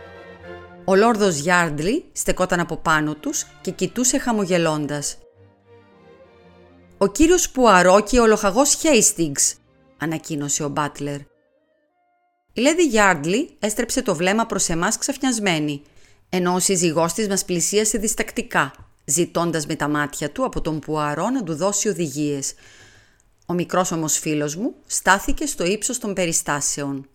Ο Λόρδος Γιάρντλι στεκόταν από πάνω τους και κοιτούσε χαμογελώντας. «Ο κύριος Πουαρό και ο λοχαγός Χέιστιγκς», ανακοίνωσε ο Μπάτλερ. Η Λέδη Γιάρντλι έστρεψε το βλέμμα προς εμάς ξαφνιασμένη, ενώ ο σύζυγός της μας πλησίασε διστακτικά, ζητώντας με τα μάτια του από τον Πουαρό να του δώσει οδηγίες. Ο μικρός όμως φίλος μου στάθηκε στο ύψος των περιστάσεων.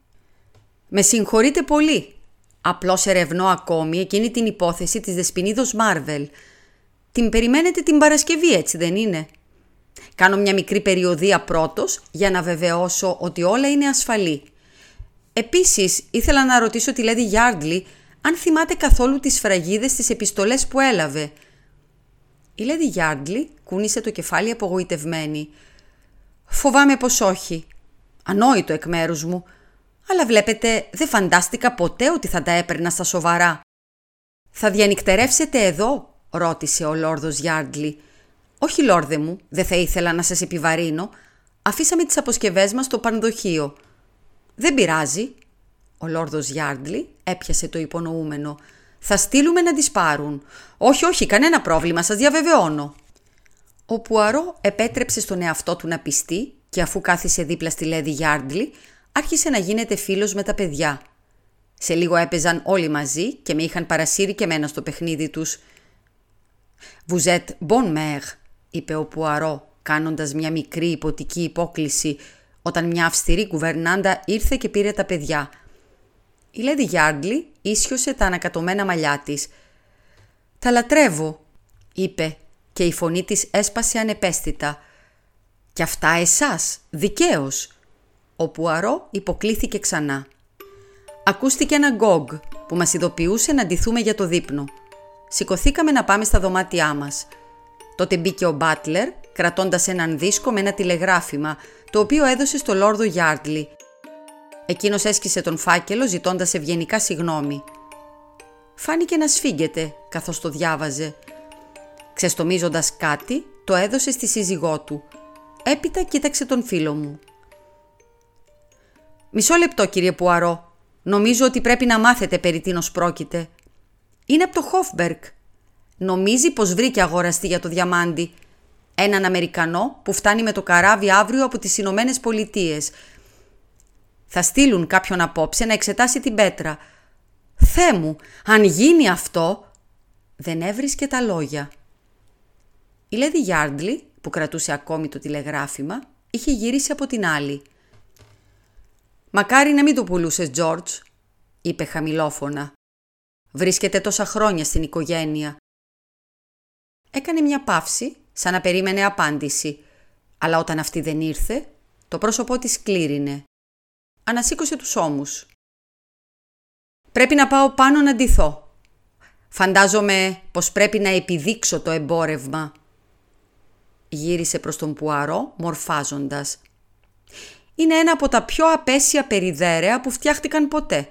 «Με συγχωρείτε πολύ. Απλώς ερευνώ ακόμη εκείνη την υπόθεση της Δεσποινίδος Μάρβελ. Την περιμένετε την Παρασκευή, έτσι δεν είναι;» Κάνω μια μικρή περιοδία πρώτος για να βεβαιώσω ότι όλα είναι ασφαλή. Επίσης, ήθελα να ρωτήσω τη Λέδη Γιάρντλι αν θυμάται καθόλου τις φραγίδες στις επιστολές που έλαβε. Η Λέδη Γιάρντλι κούνησε το κεφάλι απογοητευμένη. «Φοβάμαι πως όχι. Ανόητο εκ μέρους μου. Αλλά βλέπετε, δεν φαντάστηκα ποτέ ότι θα τα έπαιρνα στα σοβαρά». «Θα διανυκτερεύσετε εδώ» ρώτησε ο Λόρδος Γιάρντλι. «Όχι, λόρδε μου, δεν θα ήθελα να σας επιβαρύνω. Αφήσαμε τις αποσκευές μας στο πανδοχείο». «Δεν πειράζει». Ο λόρδος Γιάρντλι έπιασε το υπονοούμενο. «Θα στείλουμε να τις πάρουν». «Όχι, όχι, κανένα πρόβλημα, σας διαβεβαιώνω». Ο Πουαρό επέτρεψε στον εαυτό του να πιστεί και αφού κάθισε δίπλα στη Λέδη Γιάρντλι, άρχισε να γίνεται φίλος με τα παιδιά. Σε λίγο έπαιζαν όλοι μαζί και με είχαν παρασύρει και μένα στο παιχνίδι τους. «Vous bon mère», είπε ο Πουαρό, κάνοντας μια μικρή υποτική υπόκληση, όταν μια αυστηρή κουβερνάντα ήρθε και πήρε τα παιδιά. Η Λέδη Γιάρντλι ίσιοσε τα ανακατωμένα μαλλιά της. «Τα λατρεύω», είπε και η φωνή της έσπασε ανεπαίσθητα. «Κι αυτά εσάς, δικαίως». Ο Πουαρό υποκλήθηκε ξανά. Ακούστηκε ένα γκόγκ που μας ειδοποιούσε να ντυθούμε για το δείπνο. Σηκωθήκαμε να πάμε στα δωμάτια μας. Τότε μπήκε ο Μπάτλερ, κρατώντας έναν δίσκο με ένα τηλεγράφημα, το οποίο έδωσε στο Λόρδο Γιάρντλι. Εκείνος έσκησε τον φάκελο ζητώντας ευγενικά συγνώμη. Φάνηκε να σφίγγεται καθώς το διάβαζε. Ξεστομίζοντας κάτι, το έδωσε στη σύζυγό του. Έπειτα κοίταξε τον φίλο μου. «Μισό λεπτό κύριε Πουαρό. Νομίζω ότι πρέπει να μάθετε περί τίνος πρόκειται. Είναι από το Χόφμπερκ. Νομίζει πως βρήκε αγοραστή για το διαμάντι. Έναν Αμερικανό που φτάνει με το καράβι αύριο από τις Ηνωμένες Πολιτείες. Θα στείλουν κάποιον απόψε να εξετάσει την πέτρα. Θέ μου, αν γίνει αυτό... Δεν έβρισκε τα λόγια. Η Λέδη Γιάρντλι, που κρατούσε ακόμη το τηλεγράφημα, είχε γυρίσει από την άλλη. «Μακάρι να μην το πουλούσες, Τζόρτζ», είπε χαμηλόφωνα. «Βρίσκεται τόσα χρόνια στην οικογένεια. Έκανε μια παύση, σαν να περίμενε απάντηση, αλλά όταν αυτή δεν ήρθε, το πρόσωπό της κλήρινε. Ανασήκωσε τους ώμους. «Πρέπει να πάω πάνω να ντυθώ. Φαντάζομαι πως πρέπει να επιδείξω το εμπόρευμα». Γύρισε προς τον Πουαρό, μορφάζοντας. «Είναι ένα από τα πιο απέσια περιδέρεα που φτιάχτηκαν ποτέ»,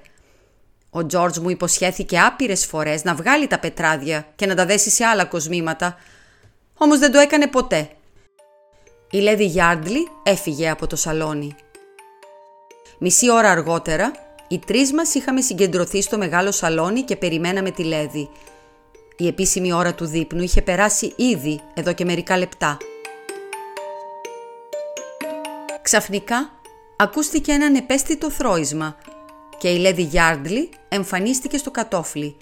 ο Τζόρτζ μου υποσχέθηκε άπειρες φορές να βγάλει τα πετράδια και να τα δέσει σε άλλα κοσμήματα. Όμως δεν το έκανε ποτέ. Η Λέδη Γιάρντλι έφυγε από το σαλόνι. Μισή ώρα αργότερα, οι τρεις μας είχαμε συγκεντρωθεί στο μεγάλο σαλόνι και περιμέναμε τη Λέδη. Η επίσημη ώρα του δείπνου είχε περάσει ήδη εδώ και μερικά λεπτά. Ξαφνικά ακούστηκε ένα επέστητο θρόισμα και η Λέδη Γιάρντλι εμφανίστηκε στο κατόφλι.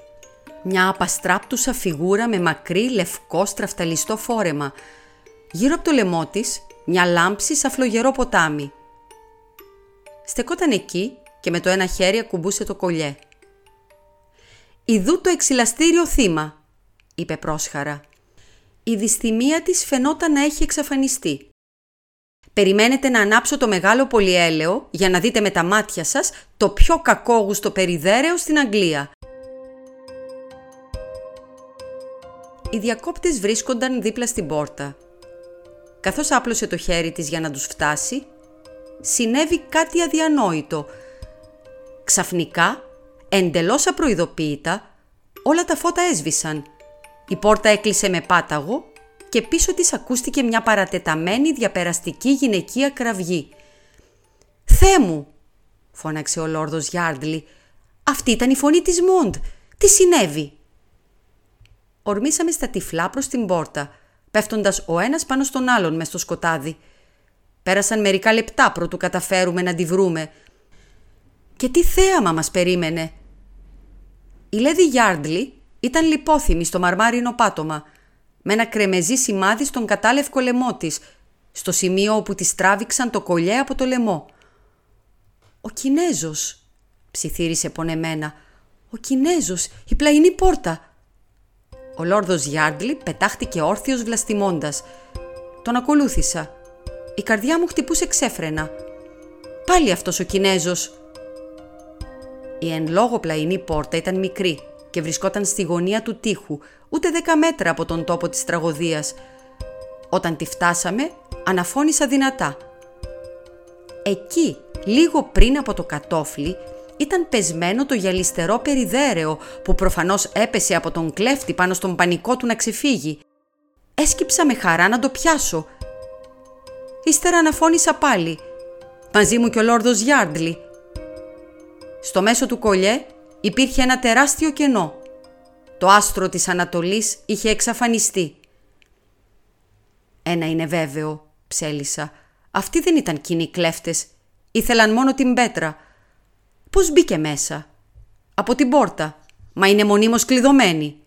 Μια απαστράπτουσα φιγούρα με μακρύ λευκό στραφταλιστό φόρεμα. Γύρω από το λαιμό της, μια λάμψη σαν φλογερό ποτάμι. Στεκόταν εκεί και με το ένα χέρι ακουμπούσε το κολλιέ. «Ιδού το εξυλαστήριο θύμα», είπε πρόσχαρα. Η δυστημία της φαινόταν να έχει εξαφανιστεί. Περιμένετε να ανάψω το μεγάλο πολυέλαιο για να δείτε με τα μάτια σας το πιο κακόγουστο περιδέρεο στην Αγγλία. Οι διακόπτες βρίσκονταν δίπλα στην πόρτα. Καθώς άπλωσε το χέρι της για να τους φτάσει, συνέβη κάτι αδιανόητο. Ξαφνικά, εντελώς απροειδοποίητα, όλα τα φώτα έσβησαν. Η πόρτα έκλεισε με πάταγο και πίσω της ακούστηκε μια παρατεταμένη διαπεραστική γυναικεία κραυγή. «Θέ μου», φώναξε ο Λόρδος Γιάρντλι, «αυτή ήταν η φωνή της Μόντ. Τι συνέβη» ορμήσαμε στα τυφλά προς την πόρτα, πέφτοντας ο ένας πάνω στον άλλον μες στο σκοτάδι. Πέρασαν μερικά λεπτά προτού καταφέρουμε να τη βρούμε. Και τι θέαμα μας περίμενε; Η Λέδη Γιάρντλι ήταν λιπόθυμη στο μαρμάρινο πάτωμα, με ένα κρεμεζί σημάδι στον κατάλευκο λαιμό της, στο σημείο όπου τη τράβηξαν το κολλιέ από το λαιμό. «Ο Κινέζος», ψιθύρισε πονεμένα. «Ο Κινέζος, η πλαϊνή πόρτα. Ο Λόρδος Γιάρντλι πετάχτηκε όρθιος βλαστημώντας. Τον ακολούθησα. Η καρδιά μου χτυπούσε ξέφρενα. Πάλι αυτός ο Κινέζος. Η εν λόγω πλαϊνή πόρτα ήταν μικρή και βρισκόταν στη γωνία του τείχου, ούτε δέκα μέτρα από τον τόπο της τραγωδίας. Όταν τη φτάσαμε, αναφώνησα δυνατά. Εκεί, λίγο πριν από το κατόφλι, ήταν πεσμένο το γυαλιστερό περιδέρεο που προφανώς έπεσε από τον κλέφτη πάνω στον πανικό του να ξεφύγει. Έσκυψα με χαρά να το πιάσω. Ύστερα αναφώνησα πάλι. Μαζί μου και ο Λόρδος Γιάρντλι. Στο μέσο του κολλιέ υπήρχε ένα τεράστιο κενό. Το άστρο της Ανατολής είχε εξαφανιστεί. Ένα είναι βέβαιο, ψέλισα. Αυτοί δεν ήταν κοινοί κλέφτες. Ήθελαν μόνο την πέτρα. Πώς μπήκε μέσα; Από την πόρτα. Μα είναι μονίμως κλειδωμένη.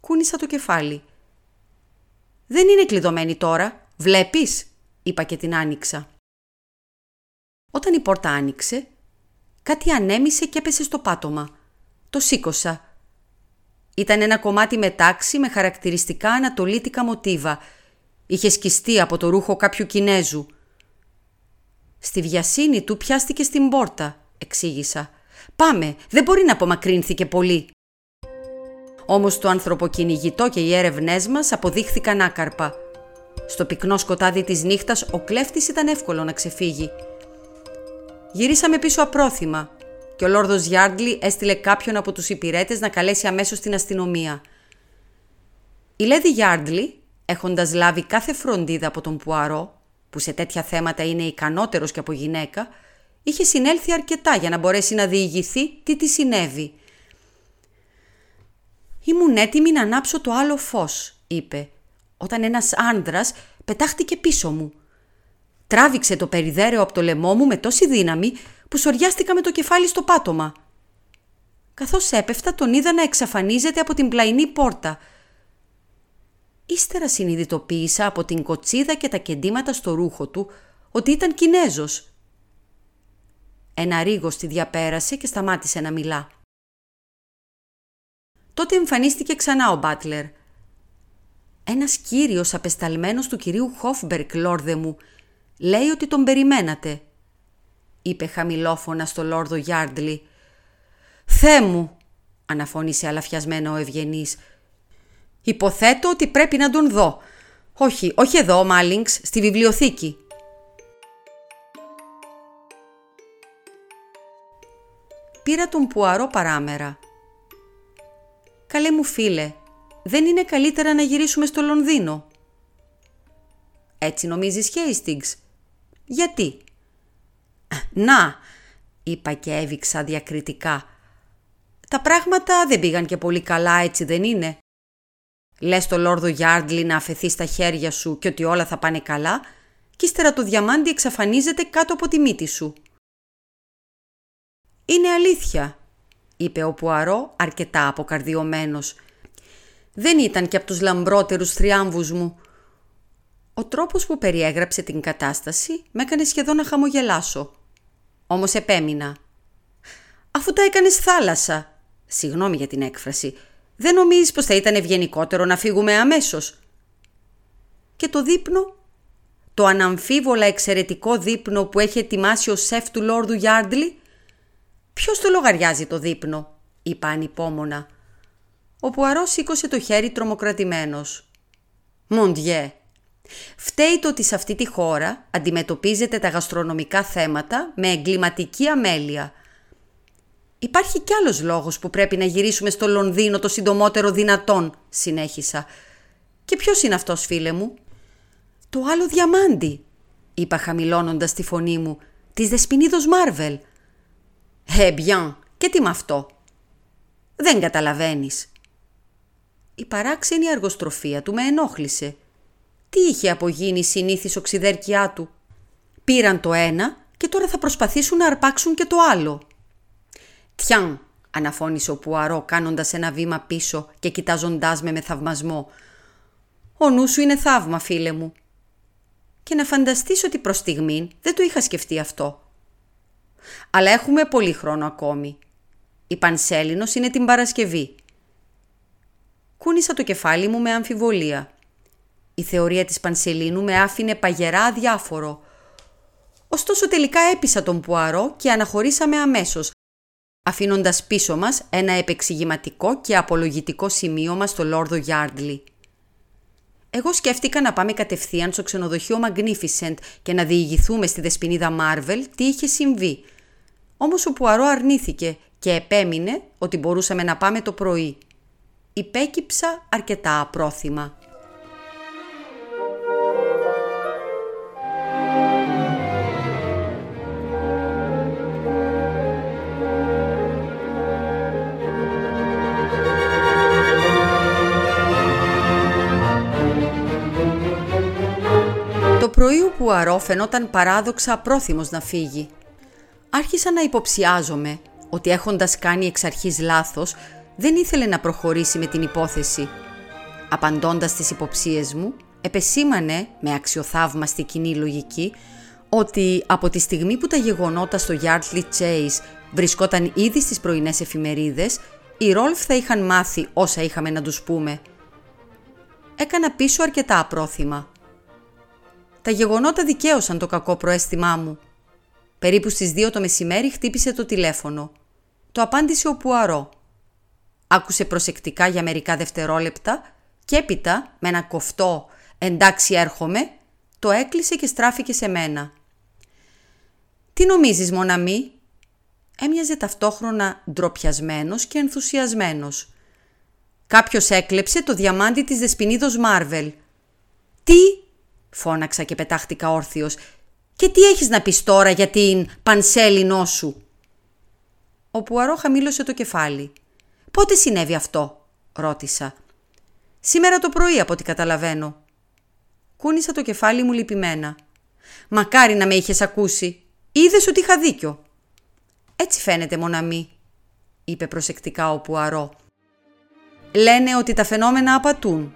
Κούνησα το κεφάλι. Δεν είναι κλειδωμένη τώρα. Βλέπεις, είπα και την άνοιξα. Όταν η πόρτα άνοιξε, κάτι ανέμισε και έπεσε στο πάτωμα. Το σήκωσα. Ήταν ένα κομμάτι μετάξι με χαρακτηριστικά ανατολίτικα μοτίβα. Είχε σκιστεί από το ρούχο κάποιου Κινέζου. Στη βιασύνη του πιάστηκε στην πόρτα εξήγησα. Πάμε, δεν μπορεί να απομακρύνθηκε πολύ. Όμως το ανθρωποκυνηγητό και οι έρευνές μας αποδείχθηκαν άκαρπα. Στο πυκνό σκοτάδι της νύχτας ο κλέφτης ήταν εύκολο να ξεφύγει. Γυρίσαμε πίσω απρόθυμα και ο Λόρδος Γιάρντλι έστειλε κάποιον από τους υπηρέτες να καλέσει αμέσως την αστυνομία. Η Λέδη Γιάρντλι, έχοντας λάβει κάθε φροντίδα από τον Πουαρό, που σε τέτοια θέματα είναι ικανότερος και από γυναίκα, είχε συνέλθει αρκετά για να μπορέσει να διηγηθεί τι της συνέβη. «Ήμουν έτοιμη να ανάψω το άλλο φως», είπε, όταν ένας άνδρας πετάχτηκε πίσω μου. Τράβηξε το περιδέρεο από το λαιμό μου με τόση δύναμη που σοριάστηκα με το κεφάλι στο πάτωμα. Καθώς έπεφτα τον είδα να εξαφανίζεται από την πλαϊνή πόρτα. Ύστερα συνειδητοποίησα από την κοτσίδα και τα κεντήματα στο ρούχο του ότι ήταν Κινέζος ένα ρίγος τη διαπέρασε και σταμάτησε να μιλά. Τότε εμφανίστηκε ξανά ο Μπάτλερ. Ένας κύριος απεσταλμένος του κυρίου Χόφμπερκ, λόρδε μου, λέει ότι τον περιμένατε, είπε χαμηλόφωνα στο λόρδο Γιάρντλι. «Θέ μου», αναφώνησε αλαφιασμένο ο Ευγενής, «υποθέτω ότι πρέπει να τον δω. Όχι, όχι εδώ, Μάλινγκς, στη βιβλιοθήκη. πήρα τον Πουαρό παράμερα. «Καλέ μου φίλε, δεν είναι καλύτερα να γυρίσουμε στο Λονδίνο» «Έτσι νομίζεις, Χέιστιγκς» «Γιατί» «Να», είπα και έβηξα διακριτικά. «Τα πράγματα δεν πήγαν και πολύ καλά, έτσι δεν είναι» Λες το Λόρδο Γιάρντλι να αφαιθεί στα χέρια σου και ότι όλα θα πάνε καλά και ύστερα το διαμάντι εξαφανίζεται κάτω από τη μύτη σου. «Είναι αλήθεια», είπε ο Πουαρό αρκετά αποκαρδιωμένος. «Δεν ήταν και από τους λαμπρότερους θριάμβους μου». Ο τρόπος που περιέγραψε την κατάσταση με έκανε σχεδόν να χαμογελάσω. Όμως επέμεινα. «Αφού τα έκανες θάλασσα», συγγνώμη για την έκφραση, «δεν νομίζεις πως θα ήταν ευγενικότερο να φύγουμε αμέσως». «Και το δείπνο» το αναμφίβολα εξαιρετικό δείπνο που έχει ετοιμάσει ο σεφ του Λόρδου Γιάρντλι. Ποιος το λογαριάζει το δείπνο, είπα ανυπόμονα. Ο Πουαρός σήκωσε το χέρι τρομοκρατημένος. Μοντιέ, φταίει το ότι σε αυτή τη χώρα αντιμετωπίζετε τα γαστρονομικά θέματα με εγκληματική αμέλεια. Υπάρχει κι άλλος λόγος που πρέπει να γυρίσουμε στο Λονδίνο το συντομότερο δυνατόν, συνέχισα. Και ποιος είναι αυτός φίλε μου; «Το άλλο διαμάντι», είπα χαμηλώνοντας τη φωνή μου, «της Δεσποινίδος Μάρβελ». «Ε, μπιάν, και τι με αυτό». «Δεν καταλαβαίνεις». Η παράξενη αργοστροφία του με ενόχλησε. Τι είχε απογίνει η συνήθις οξυδέρκειά του; Πήραν το ένα και τώρα θα προσπαθήσουν να αρπάξουν και το άλλο. «Τιάν», αναφώνησε ο Πουαρό κάνοντας ένα βήμα πίσω και κοιτάζοντάς με με θαυμασμό. «Ο νου σου είναι θαύμα, φίλε μου και να φανταστείς ότι προς στιγμήν δεν το είχα σκεφτεί αυτό. Αλλά έχουμε πολύ χρόνο ακόμη. Η Πανσέλινος είναι την Παρασκευή. Κούνησα το κεφάλι μου με αμφιβολία. Η θεωρία της Πανσελίνου με άφηνε παγερά αδιάφορο. Ωστόσο τελικά έπεισα τον Πουαρό και αναχωρήσαμε αμέσως, αφήνοντας πίσω μας ένα επεξηγηματικό και απολογητικό σημείωμα στο Λόρδο Γιάρντλι. Εγώ σκέφτηκα να πάμε κατευθείαν στο ξενοδοχείο Magnificent και να διηγηθούμε στη δεσποινίδα Marvel τι είχε συμβεί. Όμως ο Πουαρό αρνήθηκε και επέμεινε ότι μπορούσαμε να πάμε το πρωί. Υπέκυψα αρκετά απρόθυμα. Πρωί ο Πουαρό φαινόταν παράδοξα απρόθυμος να φύγει. Άρχισα να υποψιάζομαι ότι έχοντας κάνει εξ αρχής λάθος δεν ήθελε να προχωρήσει με την υπόθεση. Απαντώντας στις υποψίες μου, επεσήμανε με αξιοθαύμαστη κοινή λογική ότι από τη στιγμή που τα γεγονότα στο Yardley Chase βρισκόταν ήδη στις πρωινές εφημερίδες, οι Ρόλφ θα είχαν μάθει όσα είχαμε να τους πούμε. Έκανα πίσω αρκετά απρόθυμα. Τα γεγονότα δικαίωσαν το κακό προέστημά μου. Περίπου στις 2 το μεσημέρι χτύπησε το τηλέφωνο. Το απάντησε ο Πουαρό. Άκουσε προσεκτικά για μερικά δευτερόλεπτα και έπειτα με ένα κοφτό «εντάξει έρχομαι» το έκλεισε και στράφηκε σε μένα. «Τι νομίζεις Μοναμή» έμοιαζε ταυτόχρονα ντροπιασμένος και ενθουσιασμένος. «Κάποιος έκλεψε το διαμάντι της Δεσποινίδος Μάρβελ». «Τι» φώναξα και πετάχτηκα όρθιος. «Και τι έχεις να πεις τώρα για την πανσέλινό σου» Ο Πουαρό χαμήλωσε το κεφάλι. «Πότε συνέβη αυτό» ρώτησα. «Σήμερα το πρωί από ό,τι καταλαβαίνω». Κούνησα το κεφάλι μου λυπημένα. «Μακάρι να με είχες ακούσει. Είδες ότι είχα δίκιο». «Έτσι φαίνεται μοναμή», είπε προσεκτικά ο Πουαρό. «Λένε ότι τα φαινόμενα απατούν,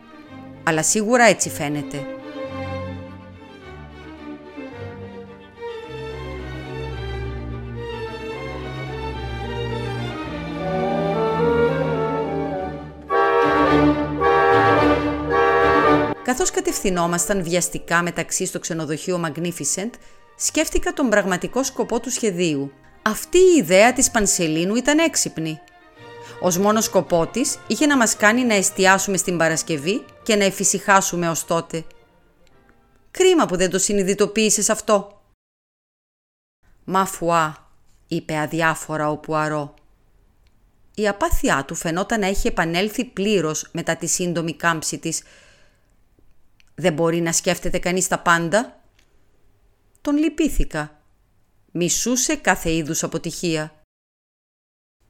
αλλά σίγουρα έτσι φαίνεται». Καθώς κατευθυνόμασταν βιαστικά μεταξύ στο ξενοδοχείο Magnificent, σκέφτηκα τον πραγματικό σκοπό του σχεδίου. Αυτή η ιδέα της Πανσελίνου ήταν έξυπνη. Ως μόνος σκοπό της είχε να μας κάνει να εστιάσουμε στην Παρασκευή και να εφησυχάσουμε ως τότε. Κρίμα που δεν το συνειδητοποίησες αυτό. «Μαφουά», είπε αδιάφορα ο Πουαρό. Η απάθειά του φαινόταν να έχει επανέλθει πλήρως μετά τη σύντομη κάμψη της δεν μπορεί να σκέφτεται κανείς τα πάντα. Τον λυπήθηκα. Μισούσε κάθε είδους αποτυχία.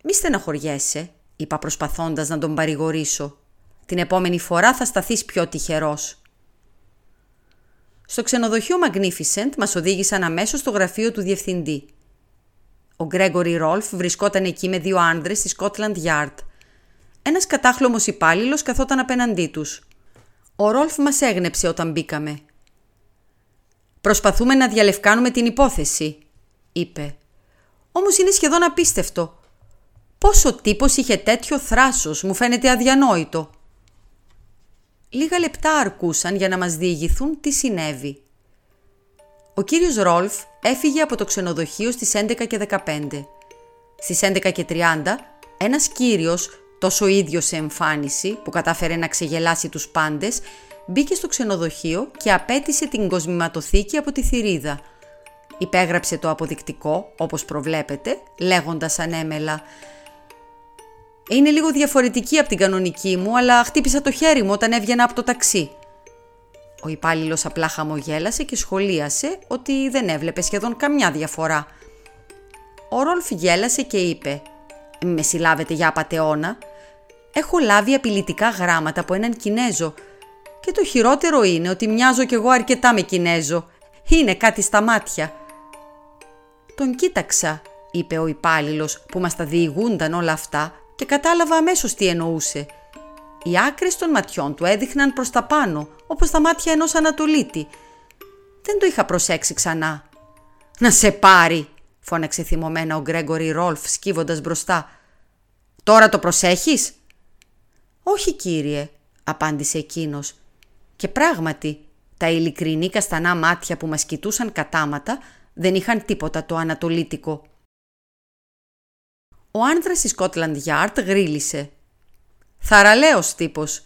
«Μη στεναχωριέσαι», είπα προσπαθώντας να τον παρηγορήσω. «Την επόμενη φορά θα σταθείς πιο τυχερός». Στο ξενοδοχείο Magnificent μας οδήγησαν αμέσως στο γραφείο του διευθυντή. Ο Γκρέγκορι Ρόλφ βρισκόταν εκεί με δύο άνδρες στη Scotland Yard. Ένας κατάχλωμος υπάλληλος καθόταν απέναντί τους. Ο Ρόλφ μας έγνεψε όταν μπήκαμε. «Προσπαθούμε να διαλευκάνουμε την υπόθεση», είπε. «Όμως είναι σχεδόν απίστευτο. Πόσο τύπος είχε τέτοιο θράσος, μου φαίνεται αδιανόητο». Λίγα λεπτά αρκούσαν για να μας διηγηθούν τι συνέβη. Ο κύριος Ρόλφ έφυγε από το ξενοδοχείο στις 11 και 15. Στις 11 και 30, ένας κύριος, τόσο ίδιος σε εμφάνιση, που κατάφερε να ξεγελάσει τους πάντες, μπήκε στο ξενοδοχείο και απέτησε την κοσμηματοθήκη από τη θηρίδα. Υπέγραψε το αποδεικτικό, όπως προβλέπετε, λέγοντας ανέμελα «Είναι λίγο διαφορετική από την κανονική μου, αλλά χτύπησα το χέρι μου όταν έβγαινα από το ταξί». Ο υπάλληλος απλά χαμογέλασε και σχολίασε ότι δεν έβλεπε σχεδόν καμιά διαφορά. Ο Ρόλφ γέλασε και είπε «Με συλλάβετε για απατεώνα. Έχω λάβει απειλητικά γράμματα από έναν Κινέζο και το χειρότερο είναι ότι μοιάζω κι εγώ αρκετά με Κινέζο. Είναι κάτι στα μάτια». «Τον κοίταξα», είπε ο υπάλληλος που μας τα διηγούνταν όλα αυτά και κατάλαβα αμέσως τι εννοούσε – οι άκρες των ματιών του έδειχναν προς τα πάνω, όπως τα μάτια ενός Ανατολίτη. Δεν το είχα προσέξει ξανά. «Να σε πάρει», φώναξε θυμωμένα ο Γκρέγκορι Ρόλφ σκύβοντας μπροστά. «Τώρα το προσέχεις» «Όχι κύριε», απάντησε εκείνος. Και πράγματι, τα ειλικρινή καστανά μάτια που μας κοιτούσαν κατάματα δεν είχαν τίποτα το ανατολίτικο. Ο άνδρας στη Σκότλαντ Γιάρτ γρίλησε. Θαραλέος τύπος.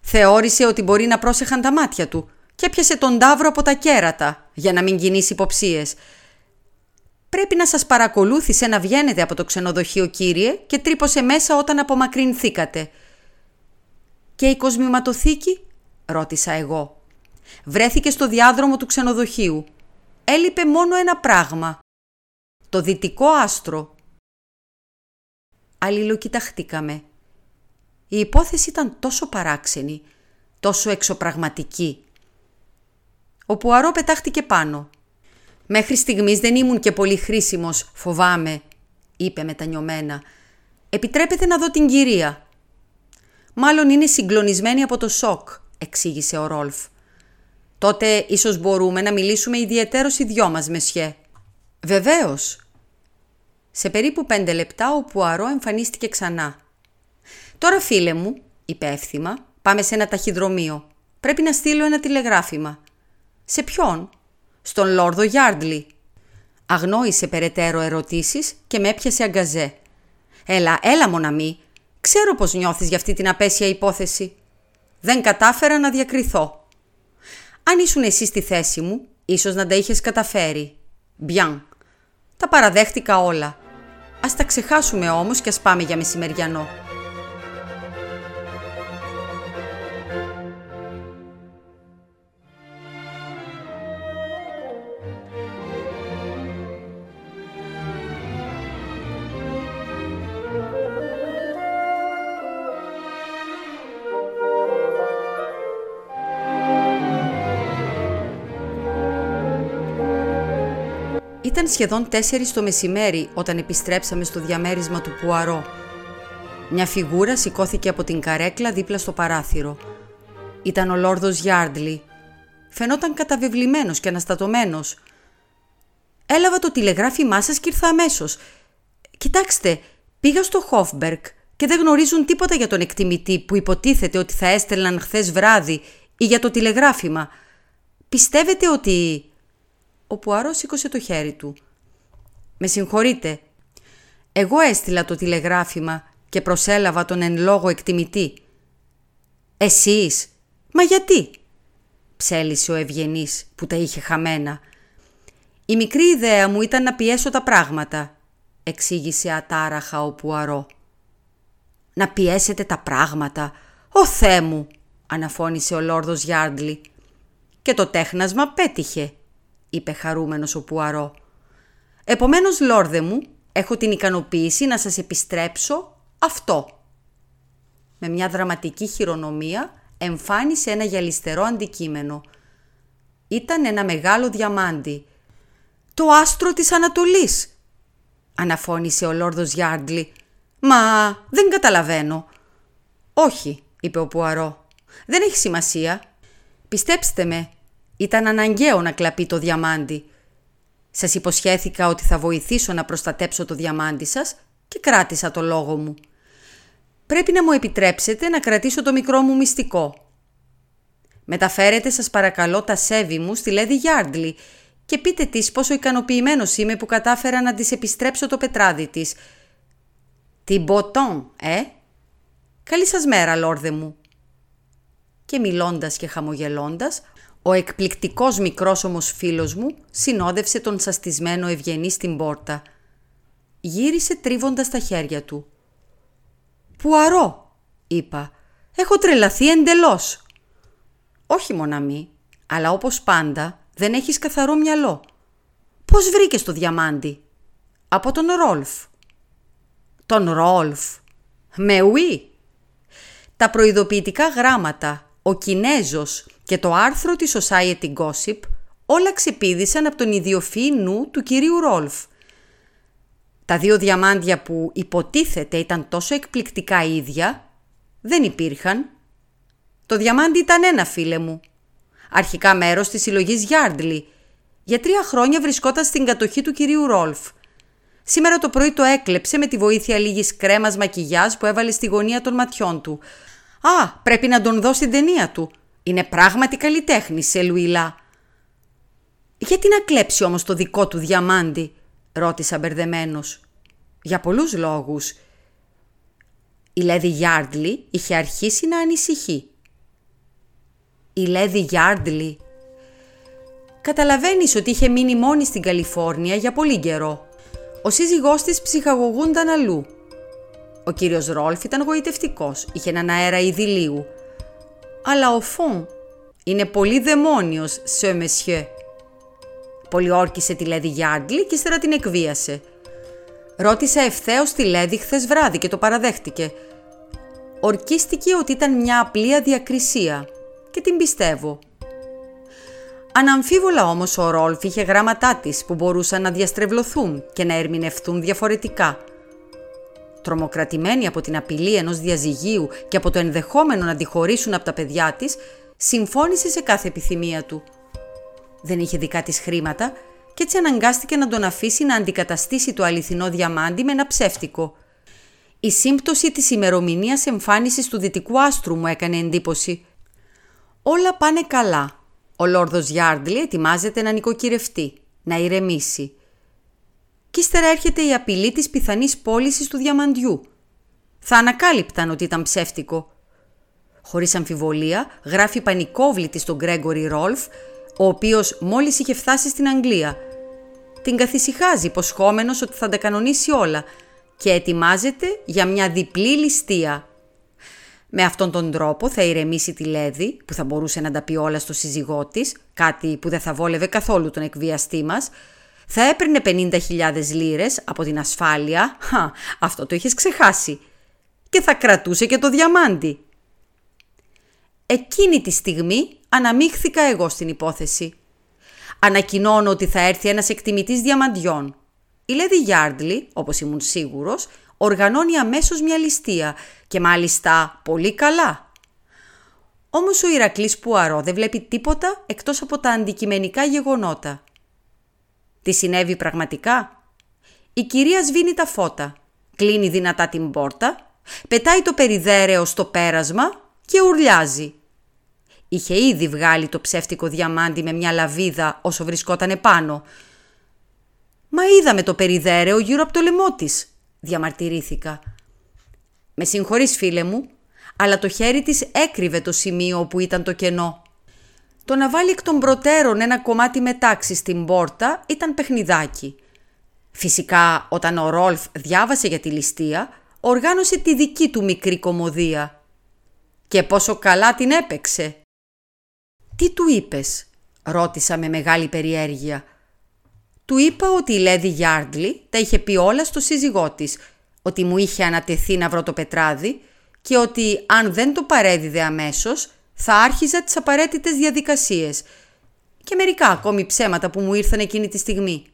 Θεώρησε ότι μπορεί να πρόσεχαν τα μάτια του και έπιασε τον τάβρο από τα κέρατα για να μην κινήσει υποψίες. Πρέπει να σας παρακολούθησε να βγαίνετε από το ξενοδοχείο κύριε και τρύπωσε μέσα όταν απομακρυνθήκατε. «Και η κοσμηματοθήκη» ρώτησα εγώ. Βρέθηκε στο διάδρομο του ξενοδοχείου. Έλειπε μόνο ένα πράγμα. Το δυτικό άστρο. Αλληλοκοιταχτήκαμε. Η υπόθεση ήταν τόσο παράξενη, τόσο εξωπραγματική. Ο Πουαρό πετάχτηκε πάνω. «Μέχρι στιγμής δεν ήμουν και πολύ χρήσιμος, φοβάμαι», είπε μετανιωμένα. «Επιτρέπετε να δω την κυρία». «Μάλλον είναι συγκλονισμένη από το σοκ», εξήγησε ο Ρόλφ. «Τότε ίσως μπορούμε να μιλήσουμε ιδιαίτερος οι δυο μας, Μεσιέ». «Βεβαίως». Σε περίπου πέντε λεπτά ο Πουαρό εμφανίστηκε ξανά. Τώρα φίλε μου, είπε εύθυμα, πάμε σε ένα ταχυδρομείο. Πρέπει να στείλω ένα τηλεγράφημα. Σε ποιον; Στον Λόρδο Γιάρντλι. Αγνόησε περαιτέρω ερωτήσεις και με έπιασε αγκαζέ. Έλα, έλα μοναμή. Ξέρω πώς νιώθεις για αυτή την απέσια υπόθεση. Δεν κατάφερα να διακριθώ. Αν ήσουν εσύ στη θέση μου, ίσως να τα είχες καταφέρει. Μπιάν. Τα παραδέχτηκα όλα. Ας τα ξεχάσουμε όμως και ας πάμε για μεσημεριανό. Ήταν σχεδόν τέσσερις το μεσημέρι όταν επιστρέψαμε στο διαμέρισμα του Πουαρό. Μια φιγούρα σηκώθηκε από την καρέκλα δίπλα στο παράθυρο. Ήταν ο Λόρδος Γιάρντλι. Φαινόταν καταβεβλημένος και αναστατωμένος. «Έλαβα το τηλεγράφημά σας και ήρθα αμέσως. Κοιτάξτε, πήγα στο Χόφμπερκ και δεν γνωρίζουν τίποτα για τον εκτιμητή που υποτίθεται ότι θα έστελναν χθες βράδυ ή για το τηλεγράφημα. Πιστεύετε ότι ο Πουαρό σήκωσε το χέρι του. «Με συγχωρείτε. Εγώ έστειλα το τηλεγράφημα και προσέλαβα τον εν λόγω εκτιμητή». «Εσείς. Μα γιατί» ψέλισε ο Ευγενής που τα είχε χαμένα. «Η μικρή ιδέα μου ήταν να πιέσω τα πράγματα», εξήγησε ατάραχα ο Πουαρό. «Να πιέσετε τα πράγματα. Ω Θεέ μου», αναφώνησε ο Λόρδος Γιάρντλι. «Και το τέχνασμα πέτυχε», είπε χαρούμενος ο Πουαρό. «Επομένως, λόρδε μου, έχω την ικανοποίηση να σας επιστρέψω αυτό». Με μια δραματική χειρονομία εμφάνισε ένα γυαλιστερό αντικείμενο. Ήταν ένα μεγάλο διαμάντι. «Το άστρο της Ανατολής», αναφώνησε ο Λόρδος Γιάρντλι. «Μα δεν καταλαβαίνω». «Όχι», είπε ο Πουαρό. «Δεν έχει σημασία. Πιστέψτε με, ήταν αναγκαίο να κλαπεί το διαμάντι. Σας υποσχέθηκα ότι θα βοηθήσω να προστατέψω το διαμάντι σας και κράτησα το λόγο μου. Πρέπει να μου επιτρέψετε να κρατήσω το μικρό μου μυστικό. Μεταφέρετε σας παρακαλώ τα σέβη μου στη Λέδη Γιάρντλι και πείτε της πόσο ικανοποιημένος είμαι που κατάφερα να της επιστρέψω το πετράδι της. Την μποτόν, ε! Καλή σας μέρα, λόρδε μου. Και μιλώντας και χαμογελώντας, ο εκπληκτικός μικρός όμως φίλος μου συνόδευσε τον σαστισμένο ευγενή στην πόρτα. Γύρισε τρίβοντας τα χέρια του. «Πουαρό», είπα, «έχω τρελαθεί εντελώς». «Όχι μοναμή, αλλά όπως πάντα δεν έχεις καθαρό μυαλό. Πώς βρήκες το διαμάντι» «Από τον Ρόλφ». «Τον Ρόλφ» «Με ουί». Τα προειδοποιητικά γράμματα, ο Κινέζος και το άρθρο της Society Gossip όλα ξεπίδησαν από τον ιδιοφυή νου του κυρίου Ρόλφ. Τα δύο διαμάντια που υποτίθεται ήταν τόσο εκπληκτικά ίδια, δεν υπήρχαν. Το διαμάντι ήταν ένα φίλε μου. Αρχικά μέρος της συλλογής Γιάρντλι. Για τρία χρόνια βρισκόταν στην κατοχή του κυρίου Ρόλφ. Σήμερα το πρωί το έκλεψε με τη βοήθεια λίγης κρέμας μακιγιάς που έβαλε στη γωνία των ματιών του. «Α, πρέπει να τον δω στην ταινία του», είναι πράγματι καλλιτέχνη σε Λουίλα. Γιατί να κλέψει όμως το δικό του διαμάντι, ρώτησα μπερδεμένος. Για πολλούς λόγους. Η Λέδη Γιάρντλι είχε αρχίσει να ανησυχεί. Η Λέδη Γιάρντλι. Καταλαβαίνεις ότι είχε μείνει μόνη στην Καλιφόρνια για πολύ καιρό. Ο σύζυγός της ψυχαγωγούνταν αλλού. Ο κύριος Ρόλφ ήταν γοητευτικός, είχε έναν αέρα ειδηλίου αλλά ο Φον είναι πολύ δαιμόνιος, σε μεσιέ. Πολιόρκησε τη Λέδη Γιάντλη και ύστερα την εκβίασε. Ρώτησε ευθέως τη Λέδη χθες βράδυ και το παραδέχτηκε. Ορκίστηκε ότι ήταν μια απλή αδιακρισία και την πιστεύω. Αναμφίβολα όμως ο Ρόλφ είχε γράμματά της που μπορούσαν να διαστρεβλωθούν και να ερμηνευθούν διαφορετικά – τρομοκρατημένη από την απειλή ενός διαζυγίου και από το ενδεχόμενο να τη χωρίσουν από τα παιδιά της, συμφώνησε σε κάθε επιθυμία του. Δεν είχε δικά της χρήματα και έτσι αναγκάστηκε να τον αφήσει να αντικαταστήσει το αληθινό διαμάντι με ένα ψεύτικο. Η σύμπτωση της ημερομηνίας εμφάνισης του δυτικού άστρου μου έκανε εντύπωση. Όλα πάνε καλά. Ο Λόρδος Γιάρντλι ετοιμάζεται να νοικοκυρευτεί, να ηρεμήσει και ύστερα έρχεται η απειλή της πιθανής πώλησης του διαμαντιού. Θα ανακάλυπταν ότι ήταν ψεύτικο. Χωρίς αμφιβολία γράφει πανικόβλητη στον Γκρέγκορι Ρόλφ, ο οποίος μόλις είχε φτάσει στην Αγγλία. Την καθησυχάζει υποσχόμενος ότι θα τα κανονίσει όλα και ετοιμάζεται για μια διπλή ληστεία. Με αυτόν τον τρόπο θα ηρεμήσει τη Λέδη, που θα μπορούσε να τα πει όλα στο σύζυγό της, κάτι που δεν θα βόλευε καθόλου τον εκβιαστή μας, θα έπαιρνε 50.000 λίρες από την ασφάλεια, Χα, αυτό το είχες ξεχάσει, και θα κρατούσε και το διαμάντι. Εκείνη τη στιγμή αναμίχθηκα εγώ στην υπόθεση. Ανακοινώνω ότι θα έρθει ένας εκτιμητής διαμαντιών. Η Λέδη Γιάρντλι, όπως ήμουν σίγουρος, οργανώνει αμέσως μια ληστεία και μάλιστα πολύ καλά. Όμως ο Ηρακλής Πουαρό δεν βλέπει τίποτα εκτός από τα αντικειμενικά γεγονότα. Τι συνέβη πραγματικά; Η κυρία σβήνει τα φώτα, κλείνει δυνατά την πόρτα, πετάει το περιδέρεο στο πέρασμα και ουρλιάζει. Είχε ήδη βγάλει το ψεύτικο διαμάντι με μια λαβίδα όσο βρισκόταν επάνω. «Μα είδαμε το περιδέρεο γύρω από το λαιμό της», διαμαρτυρήθηκα. «Με συγχωρείς φίλε μου, αλλά το χέρι της έκρυβε το σημείο όπου ήταν το κενό. Το να βάλει εκ των προτέρων ένα κομμάτι μετάξι στην πόρτα ήταν παιχνιδάκι. Φυσικά όταν ο Ρόλφ διάβασε για τη ληστεία, οργάνωσε τη δική του μικρή κομμωδία. Και πόσο καλά την έπαιξε. «Τι του είπες» ρώτησα με μεγάλη περιέργεια. Του είπα ότι η Λέδη Γιάρντλι τα είχε πει όλα στο σύζυγό της, ότι μου είχε ανατεθεί να βρω το πετράδι και ότι αν δεν το παρέδιδε αμέσως θα άρχιζα τις απαραίτητες διαδικασίες και μερικά ακόμη ψέματα που μου ήρθαν εκείνη τη στιγμή.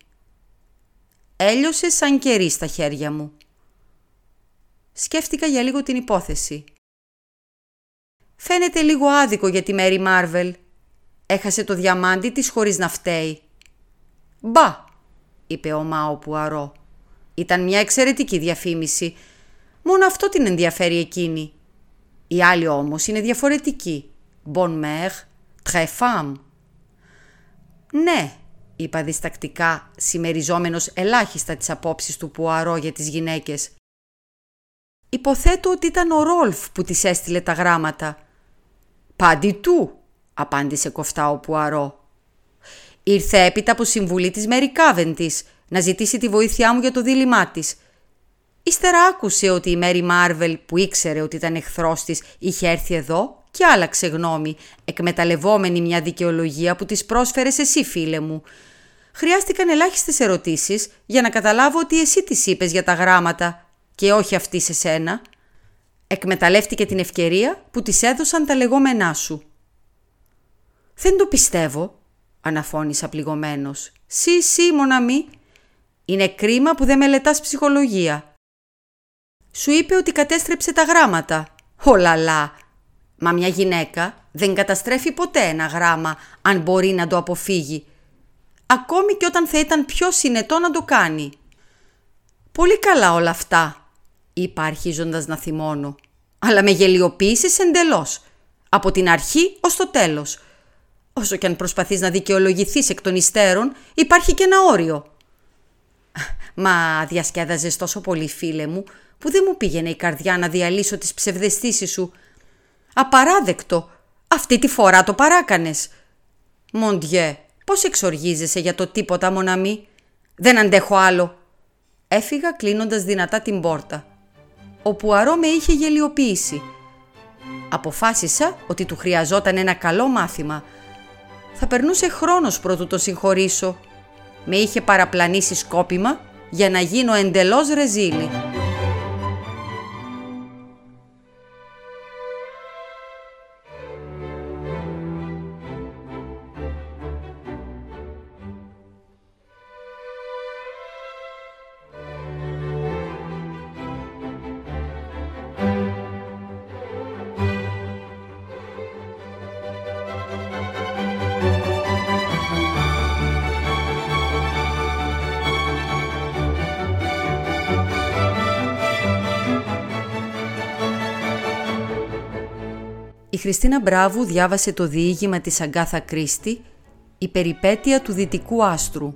Έλειωσε σαν κερί στα χέρια μου. Σκέφτηκα για λίγο την υπόθεση. Φαίνεται λίγο άδικο για τη Μέρι Μάρβελ. Έχασε το διαμάντι της χωρίς να φταίει. «Μπα», είπε ο Μάο Πουαρό. Ήταν μια εξαιρετική διαφήμιση. Μόνο αυτό την ενδιαφέρει εκείνη. Η άλλη όμως είναι διαφορετική. Bon mère, très femme. Ναι, είπα διστακτικά, συμμεριζόμενος ελάχιστα τις απόψεις του Πουαρό για τις γυναίκες. Υποθέτω ότι ήταν ο Ρόλφ που της έστειλε τα γράμματα. «Πάντι του», απάντησε κοφτά ο Πουαρό. Ήρθε έπειτα από συμβουλή της Μέρι Κάβεντης να ζητήσει τη βοήθειά μου για το δίλημά της. Ύστερα άκουσε ότι η Μέρι Μάρβελ που ήξερε ότι ήταν εχθρός της είχε έρθει εδώ και άλλαξε γνώμη, εκμεταλλευόμενη μια δικαιολογία που της πρόσφερες εσύ φίλε μου. Χρειάστηκαν ελάχιστες ερωτήσεις για να καταλάβω ότι εσύ τις είπες για τα γράμματα και όχι αυτή σε σένα. Εκμεταλλεύτηκε την ευκαιρία που της έδωσαν τα λεγόμενά σου. «Δεν το πιστεύω», αναφώνησα πληγωμένος. «Σι, σι, μοναμή. Είναι κρίμα που δεν μελετάς ψυχολογία». «Σου είπε ότι κατέστρεψε τα γράμματα». «Ολαλά». «Μα μια γυναίκα δεν καταστρέφει ποτέ ένα γράμμα αν μπορεί να το αποφύγει. Ακόμη και όταν θα ήταν πιο συνετό να το κάνει». «Πολύ καλά όλα αυτά», είπα αρχίζοντας να θυμώνω. «Αλλά με γελιοποίησες εντελώς. Από την αρχή ως το τέλος. Όσο και αν προσπαθείς να δικαιολογηθείς εκ των υστέρων, υπάρχει και ένα όριο. Μα διασκέδαζες τόσο πολύ φίλε μου, που δεν μου πήγαινε η καρδιά να διαλύσω τις ψευδεστήσεις σου. Απαράδεκτο. Αυτή τη φορά το παράκανες. Μοντιέ, πώς εξοργίζεσαι για το τίποτα μοναμή; Δεν αντέχω άλλο. Έφυγα κλείνοντας δυνατά την πόρτα. Ο Πουαρό με είχε γελιοποιήσει. Αποφάσισα ότι του χρειαζόταν ένα καλό μάθημα – θα περνούσε χρόνος προτού το συγχωρήσω. Με είχε παραπλανήσει σκόπιμα για να γίνω εντελώς ρεζίλη. Χριστίνα Μπράβου διάβασε το διήγημα της Αγκάθα Κρίστη «Η περιπέτεια του Δυτικού Άστρου».